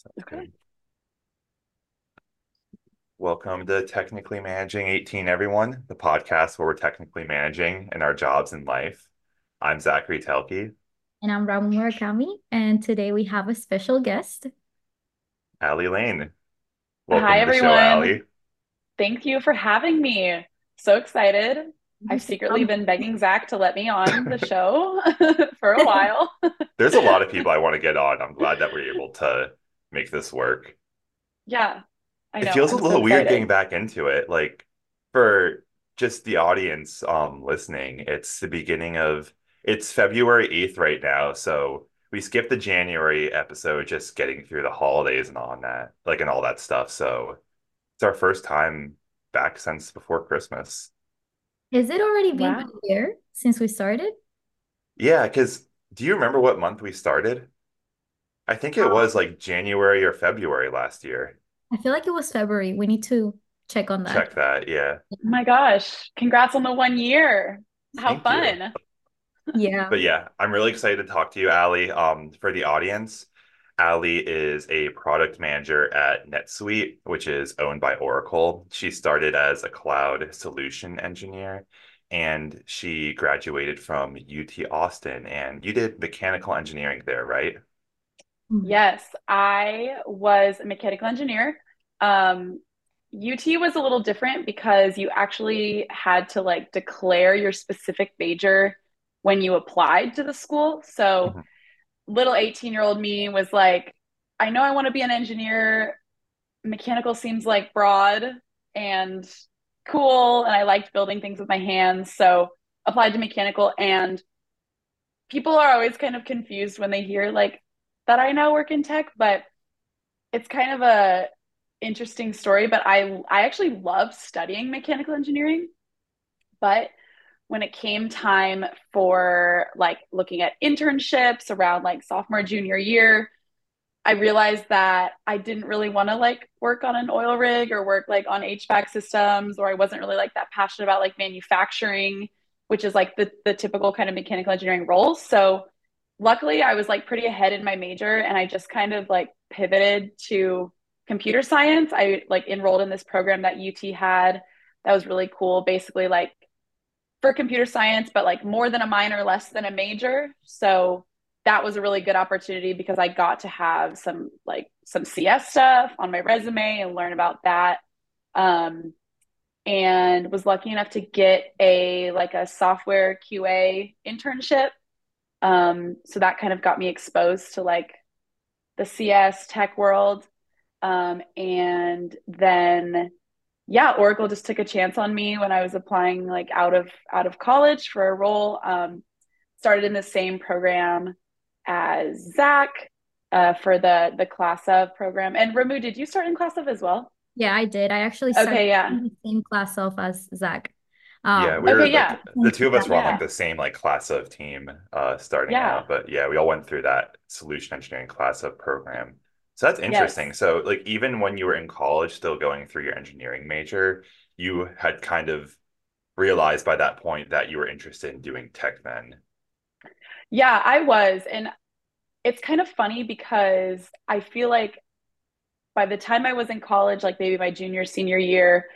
Sounds okay. good. Welcome to Technically Managing 18, everyone, the podcast where we're technically managing in our jobs in life. I'm Zachary Talke. And I'm Ramu Murakami. And today we have a special guest, Alli Lane. Welcome Hi, everyone. Show, Alli. Thank you for having me. So excited. I've secretly been begging Zach to let me on the show for a while. There's a lot of people I want to get on. I'm glad that we're able to make this work. Yeah. I know. It feels I'm a little so weird getting back into it. Like for just the audience um listening, it's the beginning of it's February 8th right now. So we skipped the January episode just getting through the holidays and all that, like and all that stuff. So it's our first time back since before Christmas. Has it already been wow. a year since we started? Yeah, because do you remember what month we started? I think it was like January or February last year. I feel like it was February. We need to check on that. Check that, yeah. Oh my gosh. Congrats on the one year. How Thank fun. yeah. But yeah, I'm really excited to talk to you, Alli. Um, for the audience, Alli is a product manager at NetSuite, which is owned by Oracle. She started as a cloud solution engineer and she graduated from UT Austin. And you did mechanical engineering there, right? Mm-hmm. Yes, I was a mechanical engineer. Um, UT was a little different because you actually had to like declare your specific major when you applied to the school. So, mm-hmm. little 18 year old me was like, I know I want to be an engineer. Mechanical seems like broad and cool. And I liked building things with my hands. So, applied to mechanical. And people are always kind of confused when they hear like that I now work in tech, but it's kind of a interesting story. But I I actually love studying mechanical engineering, but when it came time for like looking at internships around like sophomore junior year i realized that i didn't really want to like work on an oil rig or work like on hvac systems or i wasn't really like that passionate about like manufacturing which is like the, the typical kind of mechanical engineering roles so luckily I was like pretty ahead in my major and I just kind of like pivoted to computer science. I like enrolled in this program that UT had that was really cool. Basically like for computer science, but like more than a minor, less than a major. So that was a really good opportunity because I got to have some like some CS stuff on my resume and learn about that. Um, and was lucky enough to get a like a software QA internship um, so that kind of got me exposed to like the CS tech world. Um, and then yeah, Oracle just took a chance on me when I was applying like out of out of college for a role. Um, started in the same program as Zach uh, for the the class of program. And Ramu, did you start in class of as well? Yeah, I did. I actually started okay, yeah. in the same class of as Zach. Um, yeah, we were okay, yeah. the two of us were on like the same like class of team uh starting yeah. out, but yeah, we all went through that solution engineering class of program. So that's interesting. Yes. So like even when you were in college still going through your engineering major, you had kind of realized by that point that you were interested in doing tech then. Yeah, I was. And it's kind of funny because I feel like by the time I was in college, like maybe my junior, senior year,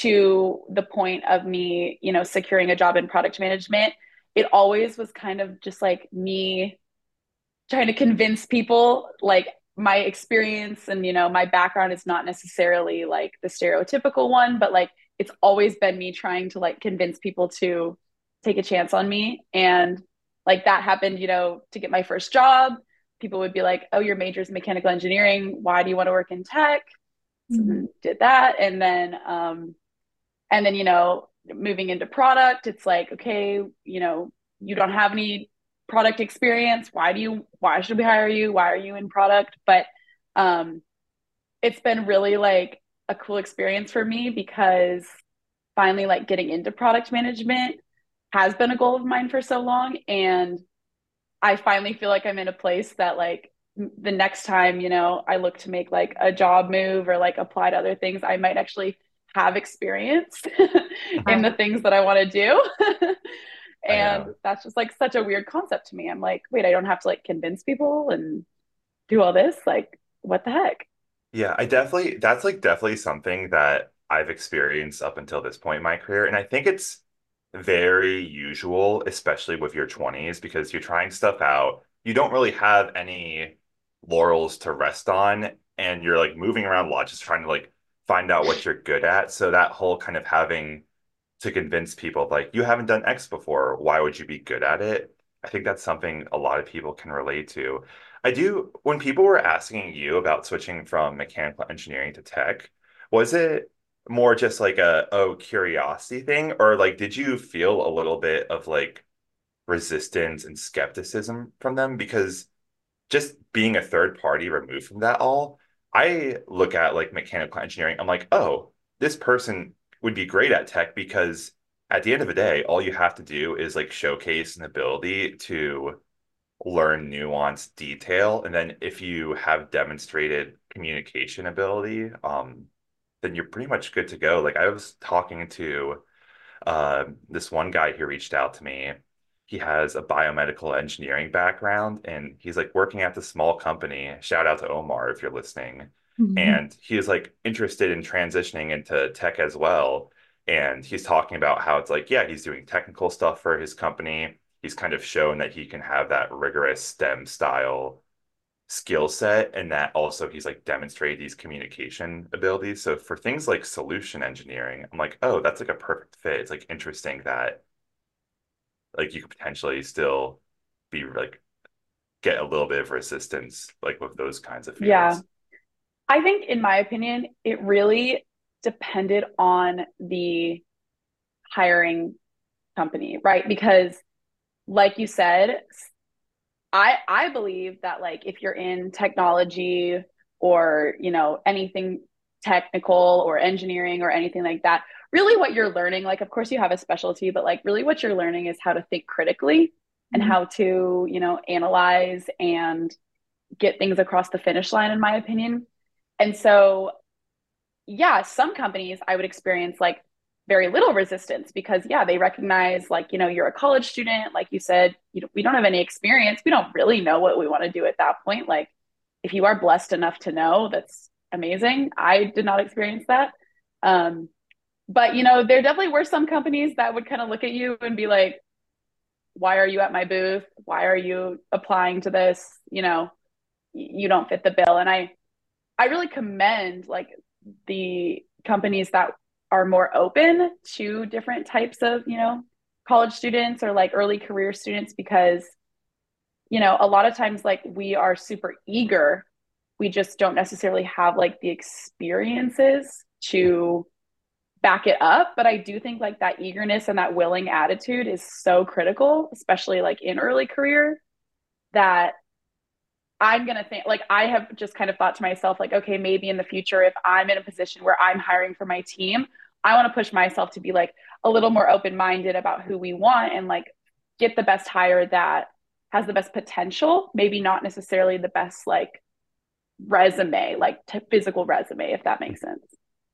to the point of me, you know, securing a job in product management, it always was kind of just like me trying to convince people like my experience and you know my background is not necessarily like the stereotypical one but like it's always been me trying to like convince people to take a chance on me. And like that happened you know to get my first job. People would be like oh your major is mechanical engineering. Why do you want to work in tech? Mm-hmm. did that. And then um and then you know moving into product it's like okay you know you don't have any product experience. Why do you why should we hire you? Why are you in product? But um it's been really like a cool experience for me because finally like getting into product management has been a goal of mine for so long. And i finally feel like i'm in a place that like the next time you know i look to make like a job move or like apply to other things i might actually have experience in the things that I want to do. and that's just like such a weird concept to me. I'm like, wait, I don't have to like convince people and do all this. Like, what the heck? Yeah, I definitely that's like definitely something that I've experienced up until this point in my career. And I think it's very usual, especially with your 20s, because you're trying stuff out. You don't really have any laurels to rest on, and you're like moving around a lot, just trying to like find out what you're good at. So that whole kind of having to convince people like you haven't done X before, why would you be good at it? I think that's something a lot of people can relate to. I do, when people were asking you about switching from mechanical engineering to tech, was it more just like a oh curiosity thing, or like did you feel a little bit of like resistance and skepticism from them? Because just being a third party removed from that all, I look at like mechanical engineering, I'm like, oh, this person would be great at tech because at the end of the day, all you have to do is like showcase an ability to learn nuance detail. And then if you have demonstrated communication ability, um, then you're pretty much good to go. Like I was talking to uh, this one guy who reached out to me. He has a biomedical engineering background and he's like working at the small company. Shout out to Omar if you're listening. Mm-hmm. And he's like interested in transitioning into tech as well. And he's talking about how it's like, yeah, he's doing technical stuff for his company. He's kind of shown that he can have that rigorous STEM style skill set and that also he's like demonstrated these communication abilities. So for things like solution engineering, I'm like, oh, that's like a perfect fit. It's like interesting that like you could potentially still be like get a little bit of resistance like with those kinds of fields. Yeah. I think in my opinion, it really depended on the hiring company, right? Because like you said, I I believe that like if you're in technology or, you know, anything technical or engineering or anything like that, really what you're learning, like of course you have a specialty, but like really what you're learning is how to think critically and mm-hmm. how to, you know, analyze and get things across the finish line in my opinion. And so yeah, some companies I would experience like very little resistance because yeah, they recognize like, you know, you're a college student, like you said, you know, we don't have any experience. We don't really know what we want to do at that point. Like if you are blessed enough to know, that's amazing. I did not experience that. Um, but you know, there definitely were some companies that would kind of look at you and be like, why are you at my booth? Why are you applying to this? You know, you don't fit the bill. And I I really commend like the companies that are more open to different types of, you know, college students or like early career students because you know, a lot of times like we are super eager. We just don't necessarily have like the experiences to back it up, but I do think like that eagerness and that willing attitude is so critical, especially like in early career that I'm going to think like I have just kind of thought to myself like okay maybe in the future if I'm in a position where I'm hiring for my team I want to push myself to be like a little more open minded about who we want and like get the best hire that has the best potential maybe not necessarily the best like resume like t- physical resume if that makes sense.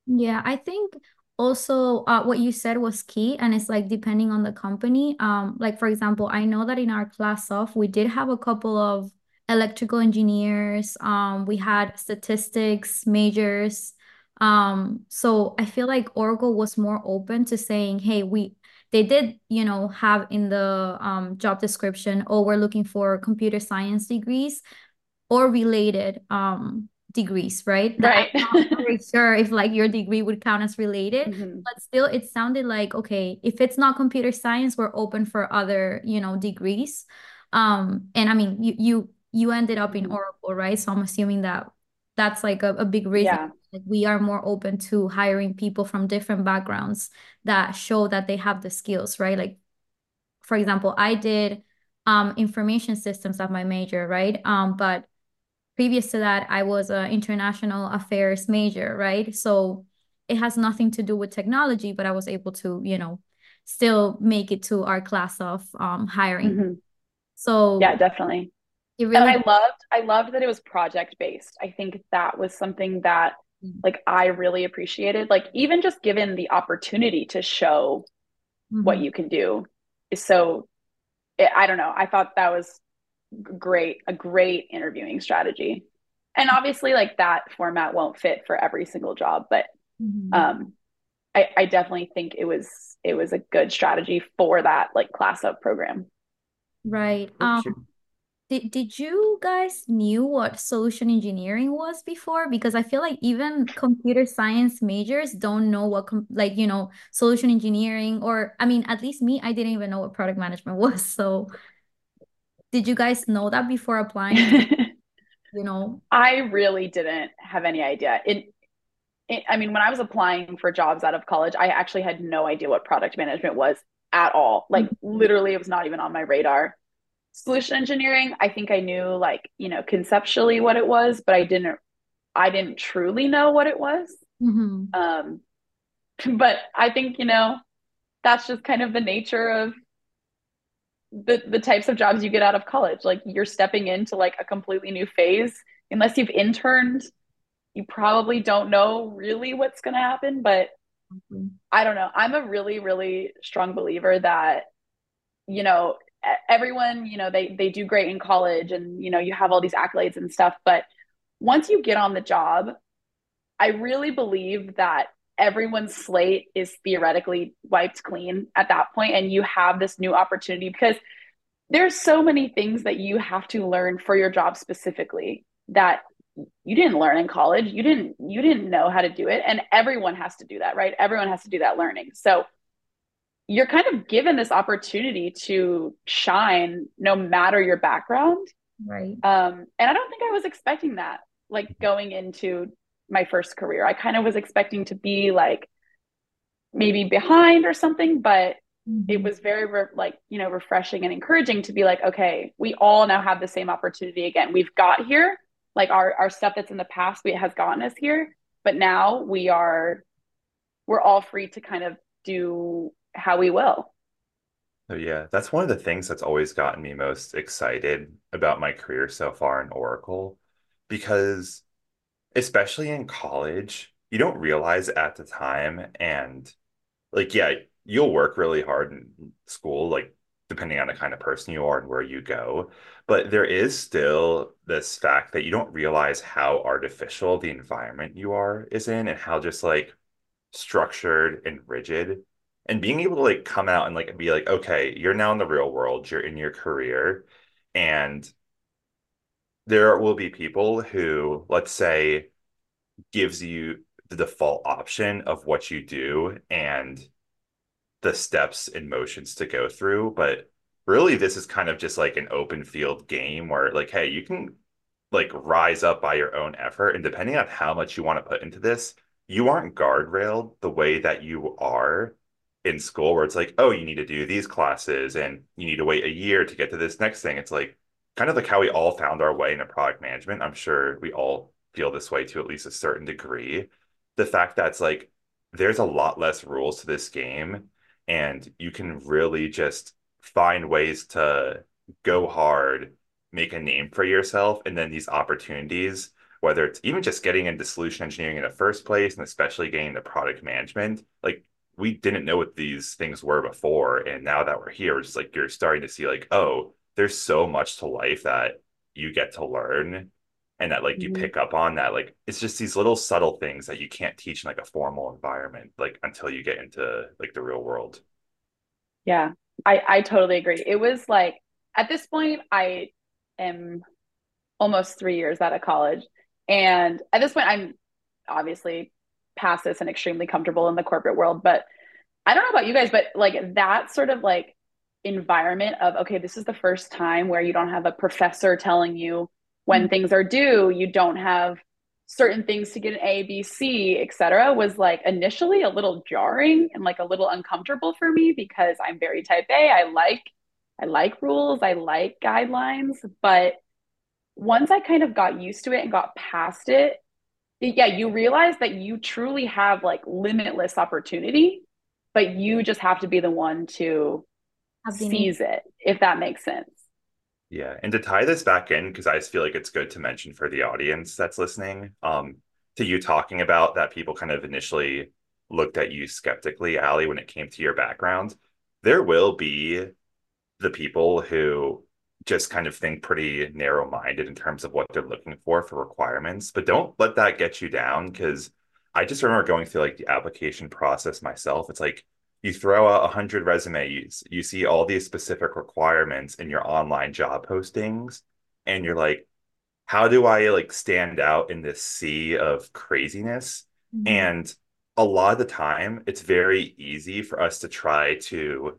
Yeah I think also uh, what you said was key and it's like depending on the company um like for example i know that in our class of we did have a couple of electrical engineers. Um, we had statistics majors. Um, so I feel like Oracle was more open to saying, hey, we they did, you know, have in the um, job description, oh, we're looking for computer science degrees or related um, degrees, right? Right. I'm not very sure if like your degree would count as related, mm-hmm. but still it sounded like, okay, if it's not computer science, we're open for other, you know, degrees. Um, and I mean, you you you ended up in mm-hmm. Oracle, right? So I'm assuming that that's like a, a big reason. Yeah. Like we are more open to hiring people from different backgrounds that show that they have the skills, right? Like, for example, I did um, information systems at my major, right? Um, but previous to that, I was an international affairs major, right? So it has nothing to do with technology, but I was able to, you know, still make it to our class of um, hiring. Mm-hmm. So yeah, definitely really and I loved I loved that it was project based. I think that was something that mm-hmm. like I really appreciated. Like even just given the opportunity to show mm-hmm. what you can do is so it, I don't know. I thought that was great, a great interviewing strategy. and obviously like that format won't fit for every single job but mm-hmm. um I, I definitely think it was it was a good strategy for that like class of program. Right. Um did, did you guys knew what solution engineering was before? Because i feel like even computer science majors don't know what like you know solution engineering or i mean at least me i didn't even know what product management was. So did you guys know that before applying? You know? I really didn't have any idea. It, it i mean when i was applying for jobs out of college i actually had no idea what product management was at all. Like mm-hmm. literally it was not even on my radar. Solution engineering i think i knew like you know conceptually what it was but i didn't i didn't truly know what it was. Mm-hmm. um but i think you know that's just kind of the nature of the the types of jobs you get out of college. Like you're stepping into like a completely new phase. Unless you've interned you probably don't know really what's going to happen but mm-hmm. i don't know. I'm a really really strong believer that you know everyone you know they they do great in college and you know you have all these accolades and stuff but once you get on the job i really believe that everyone's slate is theoretically wiped clean at that point and you have this new opportunity because there's so many things that you have to learn for your job specifically that you didn't learn in college. You didn't you didn't know how to do it and everyone has to do that right? Everyone has to do that learning. So you're kind of given this opportunity to shine no matter your background. Right. Um and i don't think i was expecting that like going into my first career. I kind of was expecting to be like maybe behind or something, but mm-hmm. it was very re- like, you know, refreshing and encouraging to be like, okay, we all now have the same opportunity again. We've got here, like our our stuff that's in the past we has gotten us here, but now we are we're all free to kind of do how we will. Oh, yeah, that's one of the things that's always gotten me most excited about my career so far in Oracle because especially in college, you don't realize at the time. And like, yeah, you'll work really hard in school, like depending on the kind of person you are and where you go. But there is still this fact that you don't realize how artificial the environment you are is in and how just like structured and rigid. And being able to like come out and like be like, okay, you're now in the real world, you're in your career. And there will be people who, let's say, gives you the default option of what you do and the steps and motions to go through. But really, this is kind of just like an open field game where, like, hey, you can like rise up by your own effort. And depending on how much you want to put into this, you aren't guardrailed the way that you are in school, where it's like, oh, you need to do these classes and you need to wait a year to get to this next thing. It's like, kind of like how we all found our way into product management. I'm sure we all feel this way to at least a certain degree. The fact that's like there's a lot less rules to this game, and you can really just find ways to go hard, make a name for yourself, and then these opportunities, whether it's even just getting into solution engineering in the first place, and especially getting into product management, like we didn't know what these things were before, and now that we're here, it's like you're starting to see like, oh, there's so much to life that you get to learn and that like you mm-hmm. pick up on that like it's just these little subtle things that you can't teach in like a formal environment like until you get into like the real world. Yeah. I i totally agree. It was like at this point i am almost three years out of college. And at this point i'm obviously past this and extremely comfortable in the corporate world but i don't know about you guys but like that sort of like environment of okay this is the first time where you don't have a professor telling you when mm-hmm. things are due you don't have certain things to get an a b c etc was like initially a little jarring and like a little uncomfortable for me because i'm very type a i like i like rules i like guidelines but once i kind of got used to it and got past it yeah you realize that you truly have like limitless opportunity but you just have to be the one to seize it, if that makes sense. Yeah. And to tie this back in, because I just feel like it's good to mention for the audience that's listening, um, to you talking about that people kind of initially looked at you skeptically, Alli, when it came to your background, there will be the people who just kind of think pretty narrow-minded in terms of what they're looking for for requirements. But don't let that get you down because I just remember going through like the application process myself. It's like you throw out 100 resumes, you see all these specific requirements in your online job postings, and you're like, how do I like stand out in this sea of craziness? Mm-hmm. And a lot of the time, it's very easy for us to try to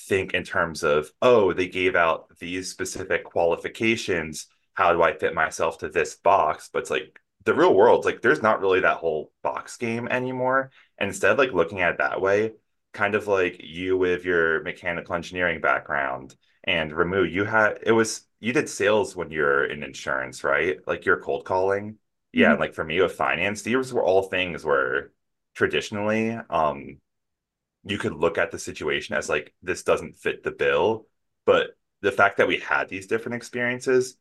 think in terms of, oh, they gave out these specific qualifications. How do I fit myself to this box? But it's like the real world, like there's not really that whole box game anymore. And instead, like looking at it that way, kind of like you with your mechanical engineering background and Ramu, you had it was you did sales when you're in insurance, right? Like you're cold calling. Yeah, mm-hmm. like for me with finance, these were all things where traditionally um you could look at the situation as like this doesn't fit the bill but the fact that we had these different experiences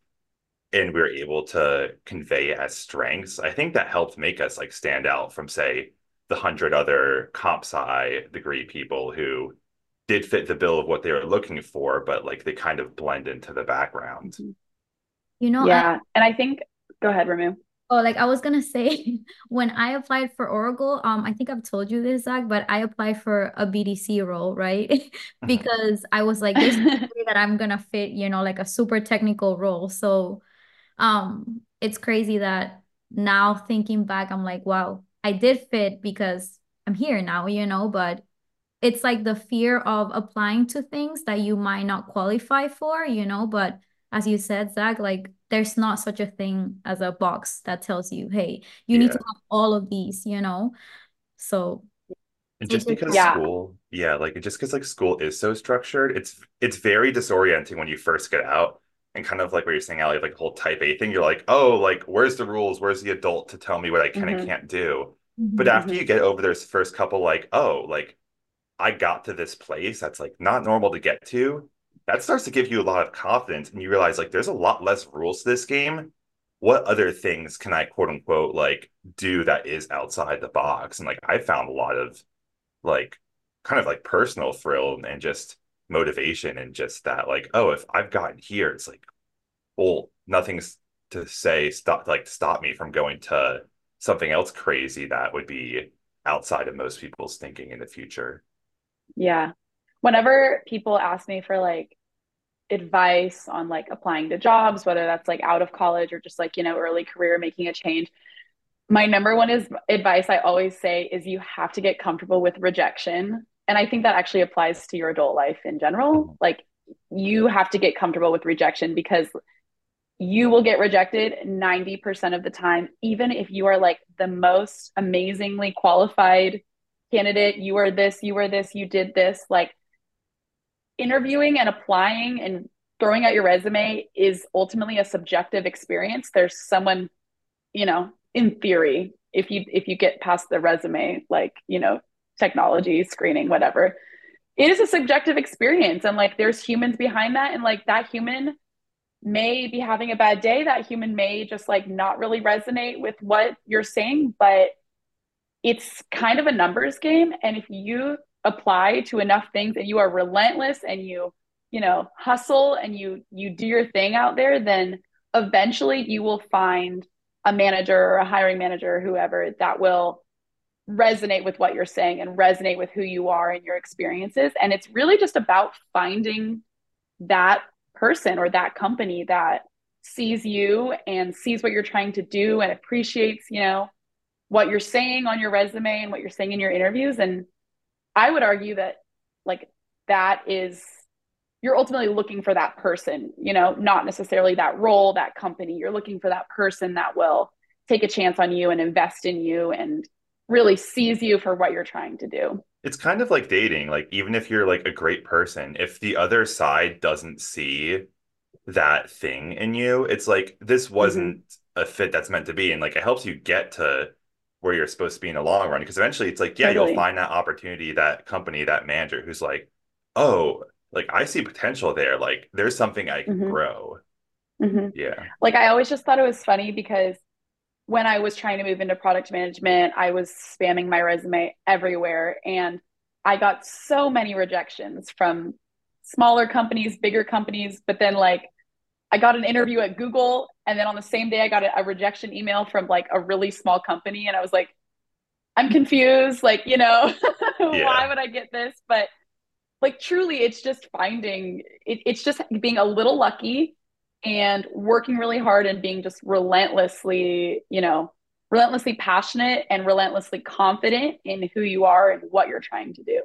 and we were able to convey as strengths i think that helped make us like stand out from say the hundred other comp sci degree people who did fit the bill of what they were looking for but like they kind of blend into the background you know yeah I, and i think go ahead Ramu. Oh, like I was gonna say, when I applied for Oracle, um, I think I've told you this, Zach, but I applied for a BDC role, right? Uh-huh. because I was like, there's no way that I'm gonna fit, you know, like a super technical role. So, um, it's crazy that now thinking back, I'm like, wow, I did fit because I'm here now, you know, but it's like the fear of applying to things that you might not qualify for, you know, but as you said, Zach, like there's not such a thing as a box that tells you, hey, you yeah. need to have all of these, you know? So and just because yeah. school, yeah, like just because like school is so structured, it's it's very disorienting when you first get out. And kind of like what you're saying, Alli, like the whole type A thing, you're like, oh, like where's the rules? Where's the adult to tell me what I can mm-hmm. and can't do? Mm-hmm. But after mm-hmm. you get over those first couple, like, oh, like I got to this place that's like not normal to get to that starts to give you a lot of confidence and you realize like there's a lot less rules to this game what other things can i quote unquote like do that is outside the box and like i found a lot of like kind of like personal thrill and just motivation and just that like oh if i've gotten here it's like well nothing's to say stop like stop me from going to something else crazy that would be outside of most people's thinking in the future yeah whenever people ask me for like advice on like applying to jobs, whether that's like out of college or just like, you know, early career making a change, my number one is advice I always say is you have to get comfortable with rejection. And I think that actually applies to your adult life in general. Mm-hmm. Like you have to get comfortable with rejection because you will get rejected 90% of the time, even if you are like the most amazingly qualified candidate. You are this, you are this, you did this. Like interviewing and applying and throwing out your resume is ultimately a subjective experience. There's someone, you know, in theory, if you if you get past the resume, like, you know, technology, screening, whatever, it is a subjective experience. And like there's humans behind that. And like that human may be having a bad day. That human may just like not really resonate with what you're saying, but it's kind of a numbers game. And if you apply to enough things and you are relentless and you you know hustle and you you do your thing out there then eventually you will find a manager or a hiring manager or whoever that will resonate with what you're saying and resonate with who you are and your experiences and it's really just about finding that person or that company that sees you and sees what you're trying to do and appreciates you know what you're saying on your resume and what you're saying in your interviews and I would argue that like that is you're ultimately looking for that person, you know, not necessarily that role, that company. You're looking for that person that will take a chance on you and invest in you and really sees you for what you're trying to do. It's kind of like dating. Like even if you're like a great person, if the other side doesn't see that thing in you, it's like this wasn't mm-hmm. a fit that's meant to be and like it helps you get to where you're supposed to be in the long run because eventually it's like yeah totally. you'll find that opportunity that company that manager who's like oh like i see potential there like there's something i can mm-hmm. grow mm-hmm. yeah like i always just thought it was funny because when i was trying to move into product management i was spamming my resume everywhere and i got so many rejections from smaller companies bigger companies but then like I got an interview at Google, and then on the same day, I got a, a rejection email from like a really small company, and I was like, I'm confused. Like, you know, yeah. why would I get this? But like, truly, it's just finding it, it's just being a little lucky and working really hard and being just relentlessly, you know, relentlessly passionate and relentlessly confident in who you are and what you're trying to do.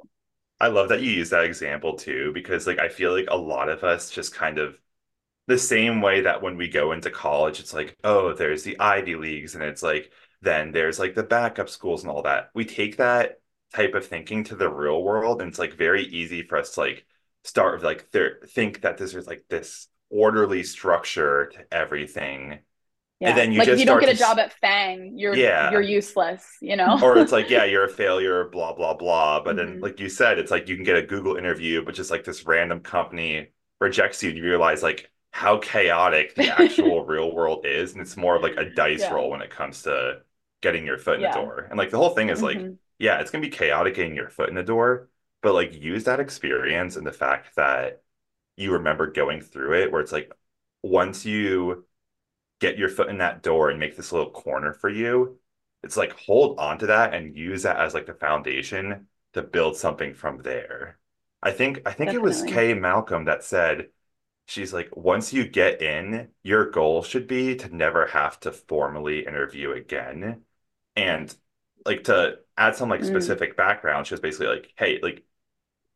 I love that you use that example too, because like I feel like a lot of us just kind of the same way that when we go into college, it's like, oh, there's the Ivy Leagues, and it's like, then there's like the backup schools and all that. We take that type of thinking to the real world, and it's like very easy for us to like start with like th- think that this is like this orderly structure to everything. Yeah. And then you like just if you don't get a job at FAANG, you're yeah. you're useless, you know? or it's like, yeah, you're a failure, blah, blah, blah. But mm-hmm. then like you said, it's like you can get a Google interview, but just like this random company rejects you and you realize like how chaotic the actual real world is. And it's more of like a dice yeah. roll when it comes to getting your foot in yeah. the door. And like the whole thing is mm-hmm. like, yeah, it's gonna be chaotic getting your foot in the door, but like use that experience and the fact that you remember going through it where it's like once you get your foot in that door and make this little corner for you, it's like hold on to that and use that as like the foundation to build something from there. I think I think Definitely. it was Kay Malcolm that said she's like once you get in, your goal should be to never have to formally interview again. And like to add some like mm. specific mm. background, she was basically like, hey, like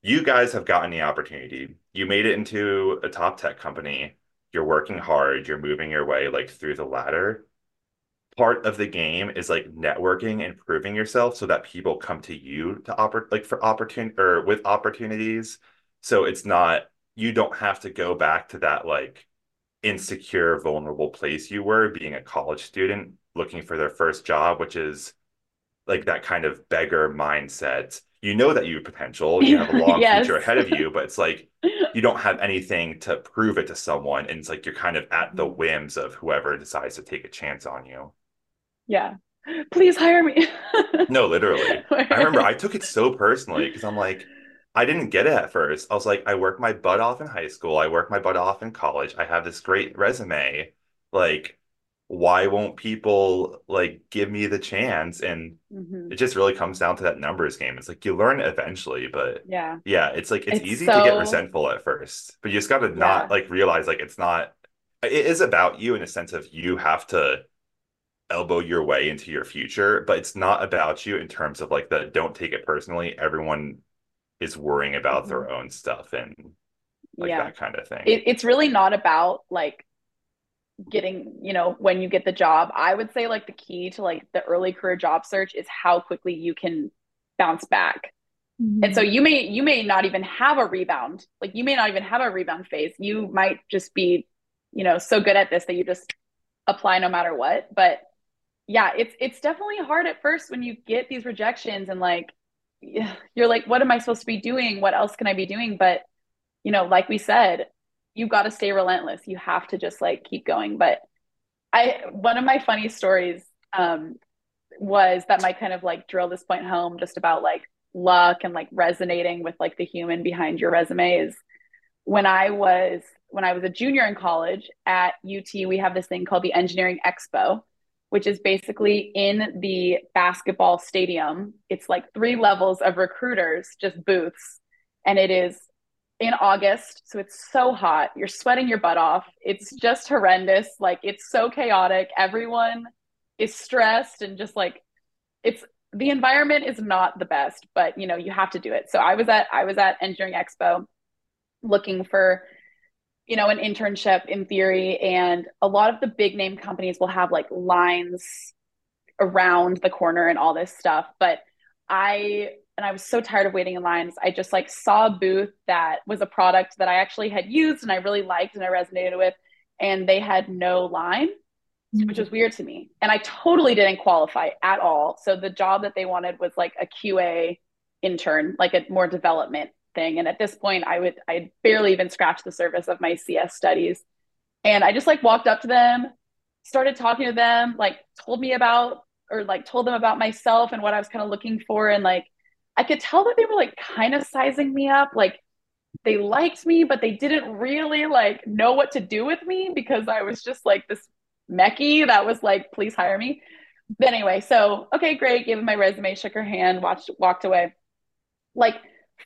you guys have gotten the opportunity. You made it into a top tech company. You're working hard. You're moving your way like through the ladder. Part of the game is like networking and proving yourself so that people come to you to oper- like for opportunity or with opportunities. So it's not you don't have to go back to that like insecure, vulnerable place you were being a college student looking for their first job, which is like that kind of beggar mindset you know that you have potential you have a long yes. future ahead of you but it's like you don't have anything to prove it to someone and it's like you're kind of at the mm-hmm. whims of whoever decides to take a chance on you. Yeah. Please hire me. No literally. I remember i took it so personally because i'm like i didn't get it at first. I was like i worked my butt off in high school. I worked my butt off in college. I have this great resume. Like why won't people like give me the chance and mm-hmm. it just really comes down to that numbers game it's like you learn eventually but yeah yeah it's like it's, it's easy so... to get resentful at first but you just got to yeah. not like realize like it's not it is about you in a sense of you have to elbow your way into your future but it's not about you in terms of like the don't take it personally everyone is worrying about mm-hmm. their own stuff and like yeah. that kind of thing it, it's really not about like getting you know when you get the job. I would say like the key to like the early career job search is how quickly you can bounce back. Mm-hmm. and so you may you may not even have a rebound. Like you may not even have a rebound phase. You might just be you know so good at this that you just apply no matter what. But yeah it's it's definitely hard at first when you get these rejections and like you're like what am i supposed to be doing? What else can i be doing? But you know like we said you got to stay relentless. You have to just like keep going. But I, one of my funny stories um, was that might kind of like drill this point home just about like luck and like resonating with like the human behind your resume is when I was when I was a junior in college at UT, we have this thing called the Engineering Expo, which is basically in the basketball stadium. It's like three levels of recruiters, just booths. And it is in August. So it's so hot. You're sweating your butt off. It's just horrendous. Like it's so chaotic. Everyone is stressed and just like it's the environment is not the best, but you know, you have to do it. So I was at I was at Engineering Expo looking for you know an internship in theory and a lot of the big name companies will have like lines around the corner and all this stuff, but I and I was so tired of waiting in lines. I just like saw a booth that was a product that I actually had used and I really liked and I resonated with, and they had no line, mm-hmm. which was weird to me. And I totally didn't qualify at all. So the job that they wanted was like a QA intern, like a more development thing. And at this point, I would I barely even scratched the surface of my CS studies. And I just like walked up to them, started talking to them, like told me about or like told them about myself and what I was kind of looking for and like I could tell that they were like kind of sizing me up. Like they liked me, but they didn't really like know what to do with me because I was just like this mechie that was like, please hire me. But anyway, so okay, great. Gave him my resume, shook her hand, watched, walked away. Like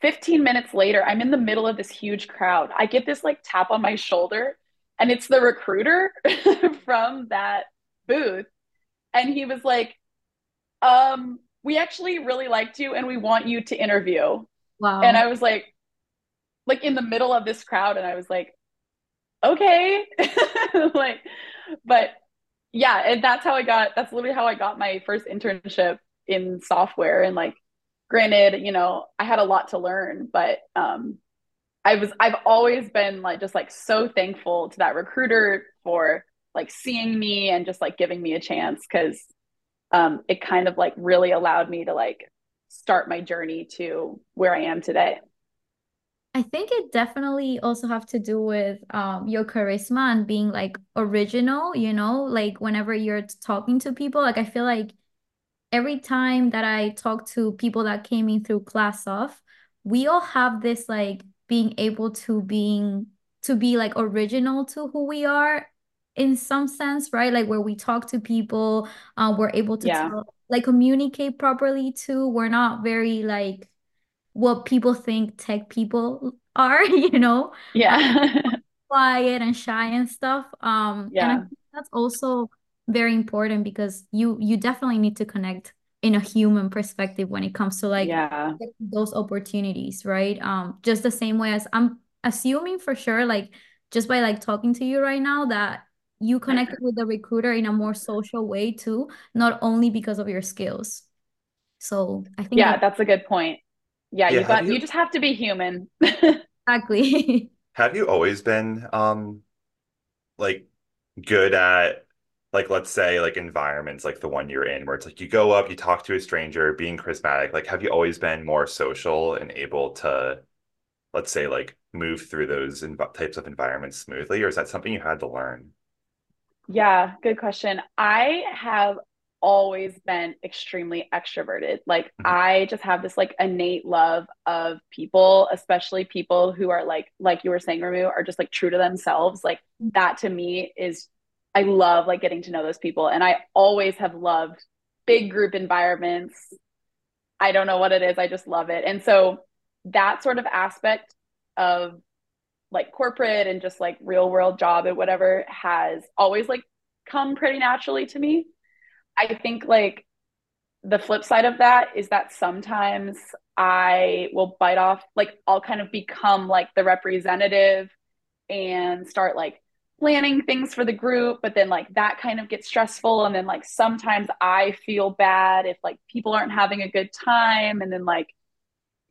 15 minutes later, I'm in the middle of this huge crowd. I get this like tap on my shoulder, and it's the recruiter from that booth. And he was like, um, we actually really liked you and we want you to interview. Wow. And I was like, like in the middle of this crowd, and I was like, okay. like, but yeah, and that's how I got that's literally how I got my first internship in software. And like, granted, you know, I had a lot to learn, but um I was I've always been like just like so thankful to that recruiter for like seeing me and just like giving me a chance because um it kind of like really allowed me to like start my journey to where I am today. I think it definitely also have to do with um your charisma and being like original, you know, like whenever you're talking to people, like I feel like every time that I talk to people that came in through class of, we all have this like being able to being to be like original to who we are in some sense, right? Like where we talk to people, uh, we're able to yeah. tell, like communicate properly too. We're not very like what people think tech people are, you know? Yeah. quiet and shy and stuff. Um yeah. and I think that's also very important because you you definitely need to connect in a human perspective when it comes to like yeah. those opportunities, right? Um just the same way as I'm assuming for sure like just by like talking to you right now that you connected with the recruiter in a more social way too, not only because of your skills. So I think yeah, that's a good point yeah, yeah you got you... you just have to be human. exactly. have you always been um like good at like let's say like environments like the one you're in where it's like you go up, you talk to a stranger, being charismatic, like have you always been more social and able to let's say like move through those inv- types of environments smoothly or is that something you had to learn? Yeah, good question. I have always been extremely extroverted. Like mm-hmm. I just have this like innate love of people, especially people who are like like you were saying, Ramu, are just like true to themselves. Like that to me is I love like getting to know those people. And I always have loved big group environments. I don't know what it is. I just love it. And so that sort of aspect of like corporate and just like real world job and whatever has always like come pretty naturally to me. I think like the flip side of that is that sometimes I will bite off, like, I'll kind of become like the representative and start like planning things for the group, but then like that kind of gets stressful. And then like sometimes I feel bad if like people aren't having a good time. And then like,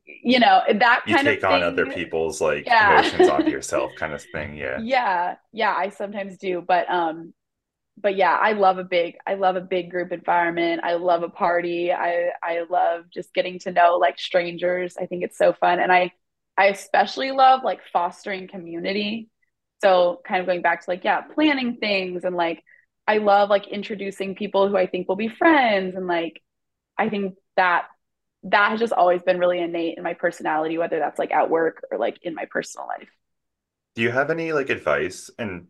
you know, that you kind take of on other people's like yeah. emotions onto yourself kind of thing. Yeah. Yeah. Yeah. I sometimes do. But um but yeah, I love a big I love a big group environment. I love a party. I I love just getting to know like strangers. I think it's so fun and I I especially love like fostering community. So kind of going back to like yeah, planning things and like I love like introducing people who I think will be friends and like I think that that has just always been really innate in my personality whether that's like at work or like in my personal life. Do you have any like advice and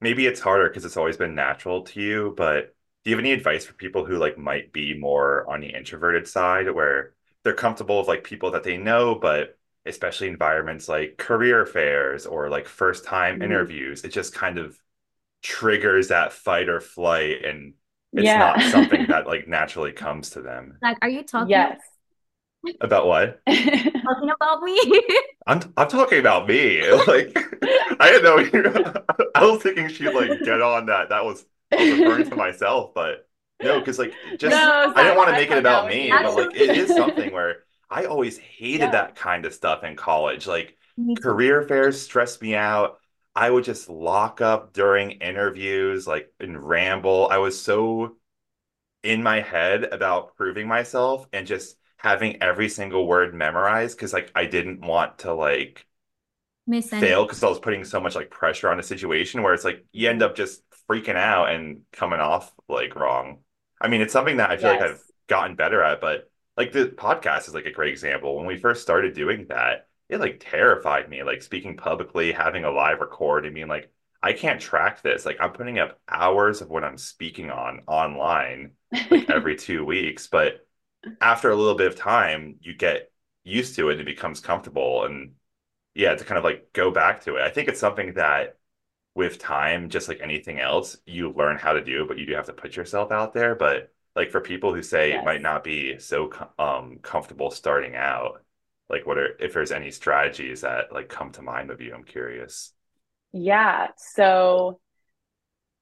maybe it's harder because it's always been natural to you, but do you have any advice for people who like might be more on the introverted side where they're comfortable with like people that they know, but especially environments like career fairs or like first time mm-hmm. interviews, it just kind of triggers that fight or flight and it's yeah. not something that like naturally comes to them. Like, are you talking? Yes. About what? talking about me? I'm I'm talking about me. Like I didn't know. I was thinking she'd like get on that. That was, I was referring to myself, but no, because like just no, I didn't want to make it about me, but like it is something where I always hated yeah. that kind of stuff in college. Like career fairs stressed me out. I would just lock up during interviews, like and ramble. I was so in my head about proving myself and just having every single word memorized because like I didn't want to like fail because I was putting so much like pressure on a situation where it's like you end up just freaking out and coming off like wrong. I mean, it's something that I feel yes. like I've gotten better at, but like the podcast is like a great example. When we first started doing that, it like terrified me. Like speaking publicly, having a live record, I mean, like I can't track this. Like I'm putting up hours of what I'm speaking on online like every two weeks. But after a little bit of time, you get used to it and it becomes comfortable. And yeah, to kind of like go back to it. I think it's something that with time, just like anything else, you learn how to do, but you do have to put yourself out there. But like for people who say yes. it might not be so um comfortable starting out, like what are if there's any strategies that like come to mind of you? I'm curious. Yeah. So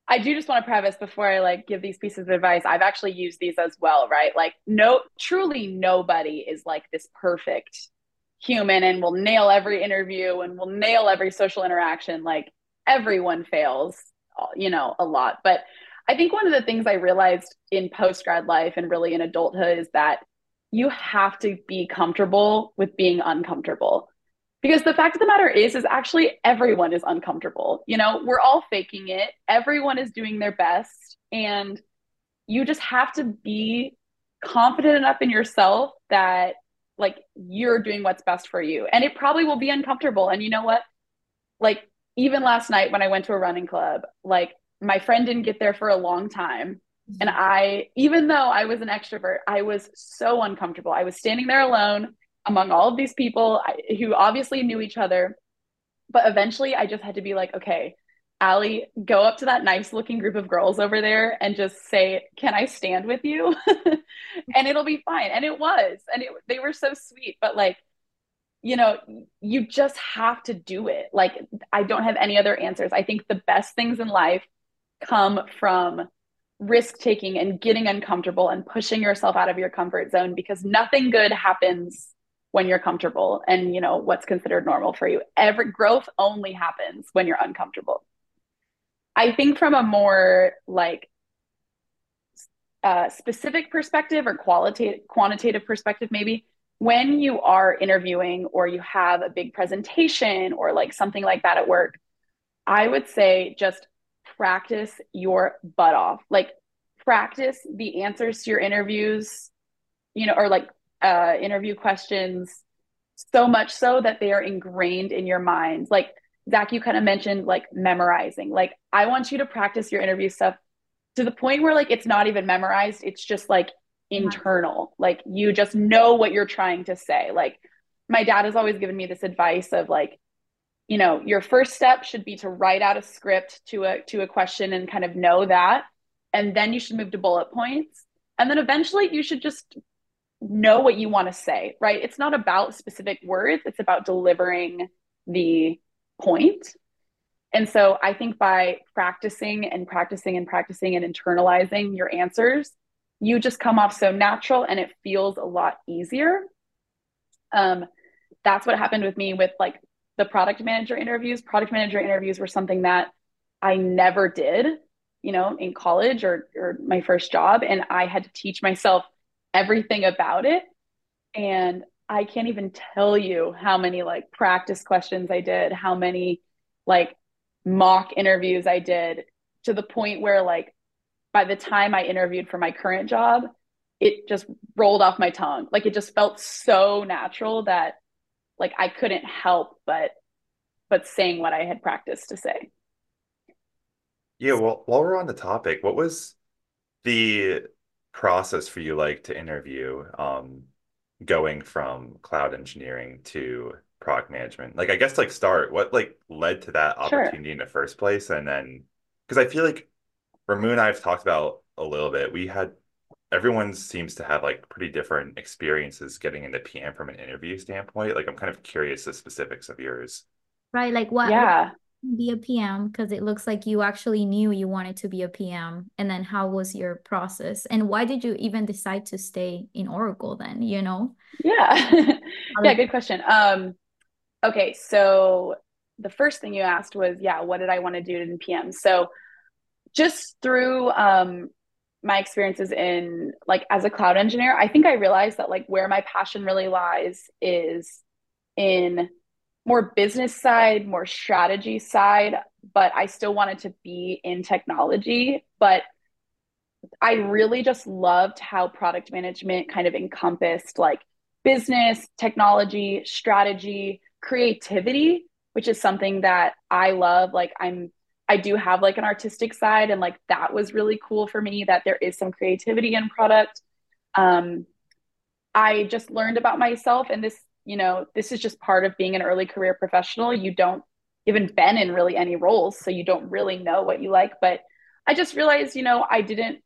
I do just want to preface before I like give these pieces of advice. I've actually used these as well, right? Like no truly nobody is like this perfect human and will nail every interview and will nail every social interaction. Like everyone fails, uh, you know, a lot. But I think one of the things I realized in post grad life and really in adulthood is that you have to be comfortable with being uncomfortable because the fact of the matter is is actually everyone is uncomfortable. You know we're all faking it. Everyone is doing their best. And you just have to be confident enough in yourself that like you're doing what's best for you. And it probably will be uncomfortable. And you know what? Like even last night when i went to a running club like my friend didn't get there for a long time. And mm-hmm. i even though i was an extrovert i was so uncomfortable. I was standing there alone among all of these people who obviously knew each other. But eventually I just had to be like, okay, Alli, go up to that nice looking group of girls over there and just say, Can I stand with you? and it'll be fine. And it was. And it, they were so sweet. But like, you know, you just have to do it. Like, I don't have any other answers. I think the best things in life come from risk taking and getting uncomfortable and pushing yourself out of your comfort zone because nothing good happens when you're comfortable and you know what's considered normal for you. Every growth only happens when you're uncomfortable. I think from a more like uh, specific perspective or qualitative quantitative perspective maybe when you are interviewing or you have a big presentation or like something like that at work i would say just practice your butt off. Like practice the answers to your interviews you know or like uh, interview questions so much so that they are ingrained in your mind. Like Zach, you kind of mentioned like memorizing. Like I want you to practice your interview stuff to the point where like it's not even memorized. It's just like internal. Like you just know what you're trying to say. Like my dad has always given me this advice of like, you know, your first step should be to write out a script to a to a question and kind of know that. And then you should move to bullet points. And then eventually you should just know what you want to say, right? It's not about specific words, it's about delivering the point. And so I think by practicing and practicing and practicing and internalizing your answers, you just come off so natural and it feels a lot easier. Um, that's what happened with me with like the product manager interviews. Product manager interviews were something that I never did, you know, in college or, or my first job. And I had to teach myself everything about it. And I can't even tell you how many like practice questions I did, how many like mock interviews I did to the point where like by the time I interviewed for my current job, it just rolled off my tongue. Like it just felt so natural that like I couldn't help but but saying what I had practiced to say. Yeah, well, while we're on the topic, what was the process for you like to interview um going from cloud engineering to product management? Like i guess like start what like led to that opportunity sure. in the first place? And then because i feel like Ramu and i've talked about a little bit we had everyone seems to have like pretty different experiences getting into pm from an interview standpoint. Like i'm kind of curious the specifics of yours. Right like what yeah be a PM because it looks like you actually knew you wanted to be a PM. And then how was your process? And why did you even decide to stay in Oracle then, you know? Yeah. yeah, good question. Um okay, so the first thing you asked was, yeah, what did I want to do in PM? So just through um my experiences in like as a cloud engineer, I think I realized that like where my passion really lies is in more business side, more strategy side, but I still wanted to be in technology. But I really just loved how product management kind of encompassed like business, technology, strategy, creativity, which is something that I love. Like I'm I do have like an artistic side and like that was really cool for me that there is some creativity in product. Um I just learned about myself and this, you know, this is just part of being an early career professional. You don't even been in really any roles, so you don't really know what you like, but I just realized, you know, I didn't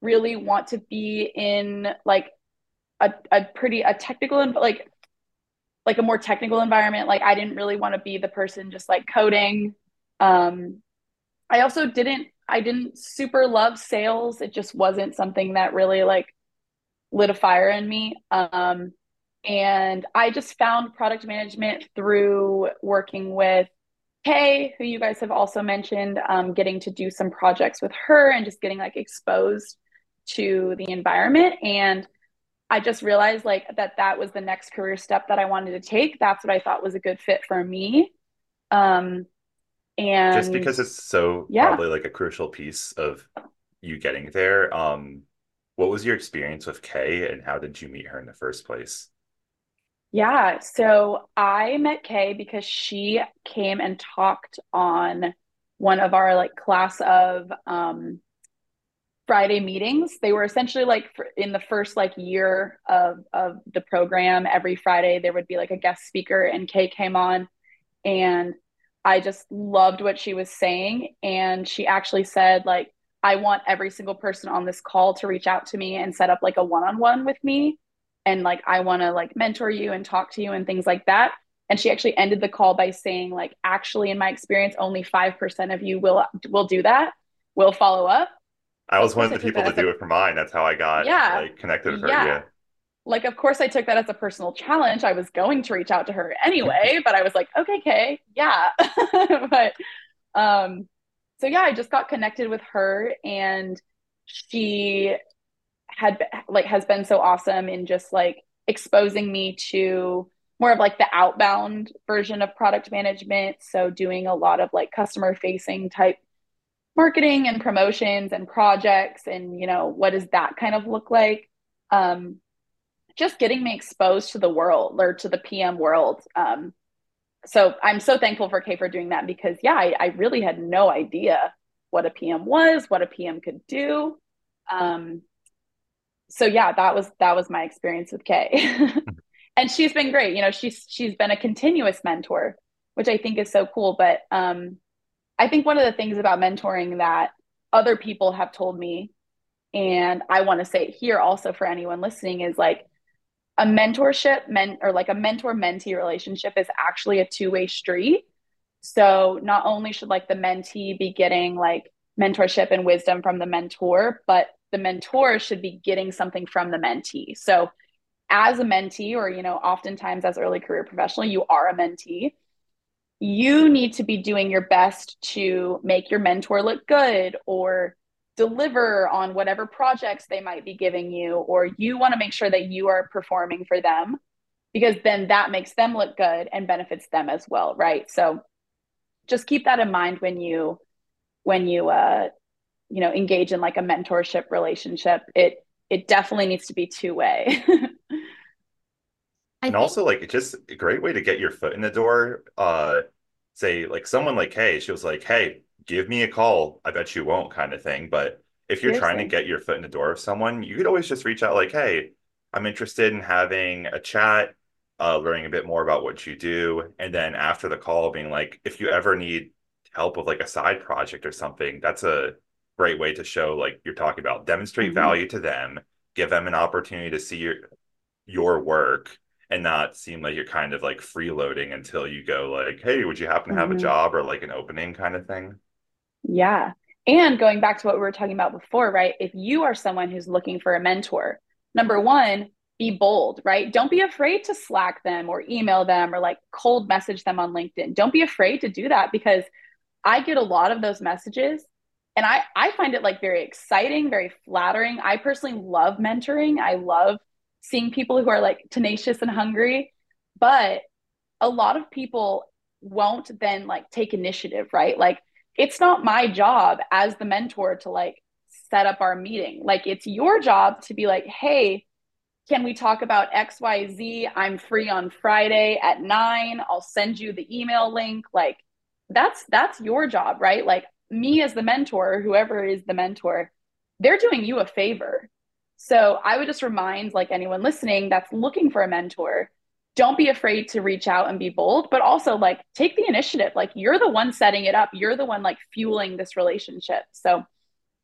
really want to be in like a, a pretty a technical and like like a more technical environment. Like i didn't really want to be the person just like coding. Um i also didn't i didn't super love sales. It just wasn't something that really like lit a fire in me. Um and i just found product management through working with Kay, who you guys have also mentioned, um, getting to do some projects with her and just getting like exposed to the environment. And I just realized like that that was the next career step that I wanted to take. That's what I thought was a good fit for me. Um, and just because it's so yeah. probably like a crucial piece of you getting there. Um, what was your experience with Kay and how did you meet her in the first place? Yeah, so I met Kay because she came and talked on one of our like class of um Friday meetings. They were essentially like in the first like year of of the program. Every Friday there would be like a guest speaker, and Kay came on, and I just loved what she was saying. And she actually said like, I want every single person on this call to reach out to me and set up like a one on one with me, and like I want to like mentor you and talk to you and things like that. And she actually ended the call by saying like, actually, in my experience, only five percent of you will will do that, will follow up I was one of the people to do a, it for mine. That's how I got yeah, like connected with her. Yeah. yeah. Like, of course, I took that as a personal challenge. I was going to reach out to her anyway, but I was like, okay, Kay, yeah. but um, so yeah, I just got connected with her, and she had like has been so awesome in just like exposing me to more of like the outbound version of product management. So doing a lot of like customer facing type marketing and promotions and projects and you know what does that kind of look like? Um, just getting me exposed to the world or to the pm world. Um, so i'm so thankful for kay for doing that because yeah I, I, really had no idea what a pm was what a pm could do. Um, so yeah that was that was my experience with kay. And she's been great. You know she's she's been a continuous mentor which i think is so cool. But um, I think one of the things about mentoring that other people have told me, and I want to say it here also for anyone listening, is like a mentorship men or like a mentor mentee relationship is actually a two-way street. So not only should like the mentee be getting like mentorship and wisdom from the mentor, but the mentor should be getting something from the mentee. So as a mentee, or you know, oftentimes as early career professional, you are a mentee you need to be doing your best to make your mentor look good or deliver on whatever projects they might be giving you or you want to make sure that you are performing for them because then that makes them look good and benefits them as well right so just keep that in mind when you when you uh you know engage in like a mentorship relationship it it definitely needs to be two way and think... also like it's just a great way to get your foot in the door uh say like someone like hey she was like hey give me a call. I bet you won't kind of thing. But if you're Seriously. trying to get your foot in the door of someone you could always just reach out like hey i'm interested in having a chat uh, learning a bit more about what you do. And then after the call being like if you ever need help with like a side project or something that's a great way to show like you're talking about demonstrate mm-hmm. value to them give them an opportunity to see your your work and not seem like you're kind of like freeloading until you go like, hey, would you happen to have mm-hmm. a job or like an opening kind of thing? Yeah. And going back to what we were talking about before, right? If you are someone who's looking for a mentor, number one, be bold, right? Don't be afraid to Slack them or email them or like cold message them on LinkedIn. Don't be afraid to do that because I get a lot of those messages and I I find it like very exciting, very flattering. I personally love mentoring. I love seeing people who are like tenacious and hungry. But a lot of people won't then like take initiative right? Like it's not my job as the mentor to like set up our meeting. Like it's your job to be like hey can we talk about xyz i'm free on friday at 9 i'll send you the email link. Like that's that's your job right? Like me as the mentor whoever is the mentor they're doing you a favor so i would just remind like anyone listening that's looking for a mentor don't be afraid to reach out and be bold but also like take the initiative like you're the one setting it up you're the one like fueling this relationship so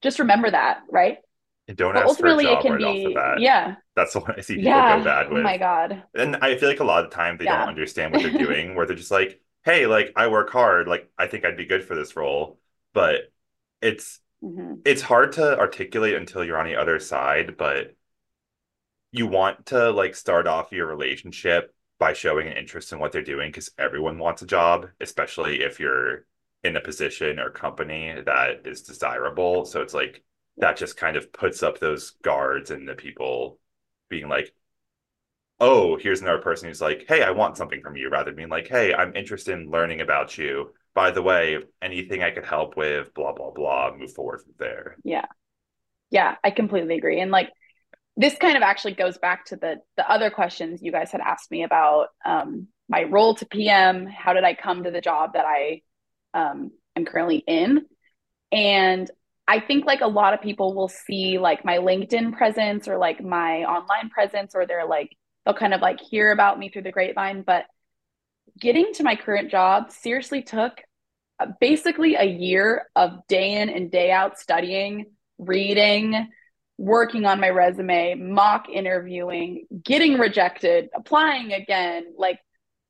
just remember that right and don't but ask ultimately for a job it can right be, off the bat. Yeah. That's the one I see people yeah. go bad with. Oh my God. And I feel like a lot of the time they yeah. don't understand what they're doing, where they're just like, hey, like I work hard, like I think I'd be good for this role. But it's mm-hmm. it's hard to articulate until you're on the other side, but you want to like start off your relationship by showing an interest in what they're doing because everyone wants a job, especially if you're in a position or company that is desirable. So it's like that just kind of puts up those guards and the people being like, oh, here's another person who's like, hey, I want something from you, rather than being like, hey, I'm interested in learning about you. By the way, anything I could help with, blah, blah, blah, move forward from there. Yeah. Yeah, I completely agree. And like this kind of actually goes back to the the other questions you guys had asked me about um, my role to PM. How did I come to the job that I um, am currently in? And I think like a lot of people will see like my LinkedIn presence or like my online presence, or they're like, they'll kind of like hear about me through the grapevine. But getting to my current job seriously took uh, basically a year of day in and day out studying, reading, working on my resume, mock interviewing, getting rejected, applying again, like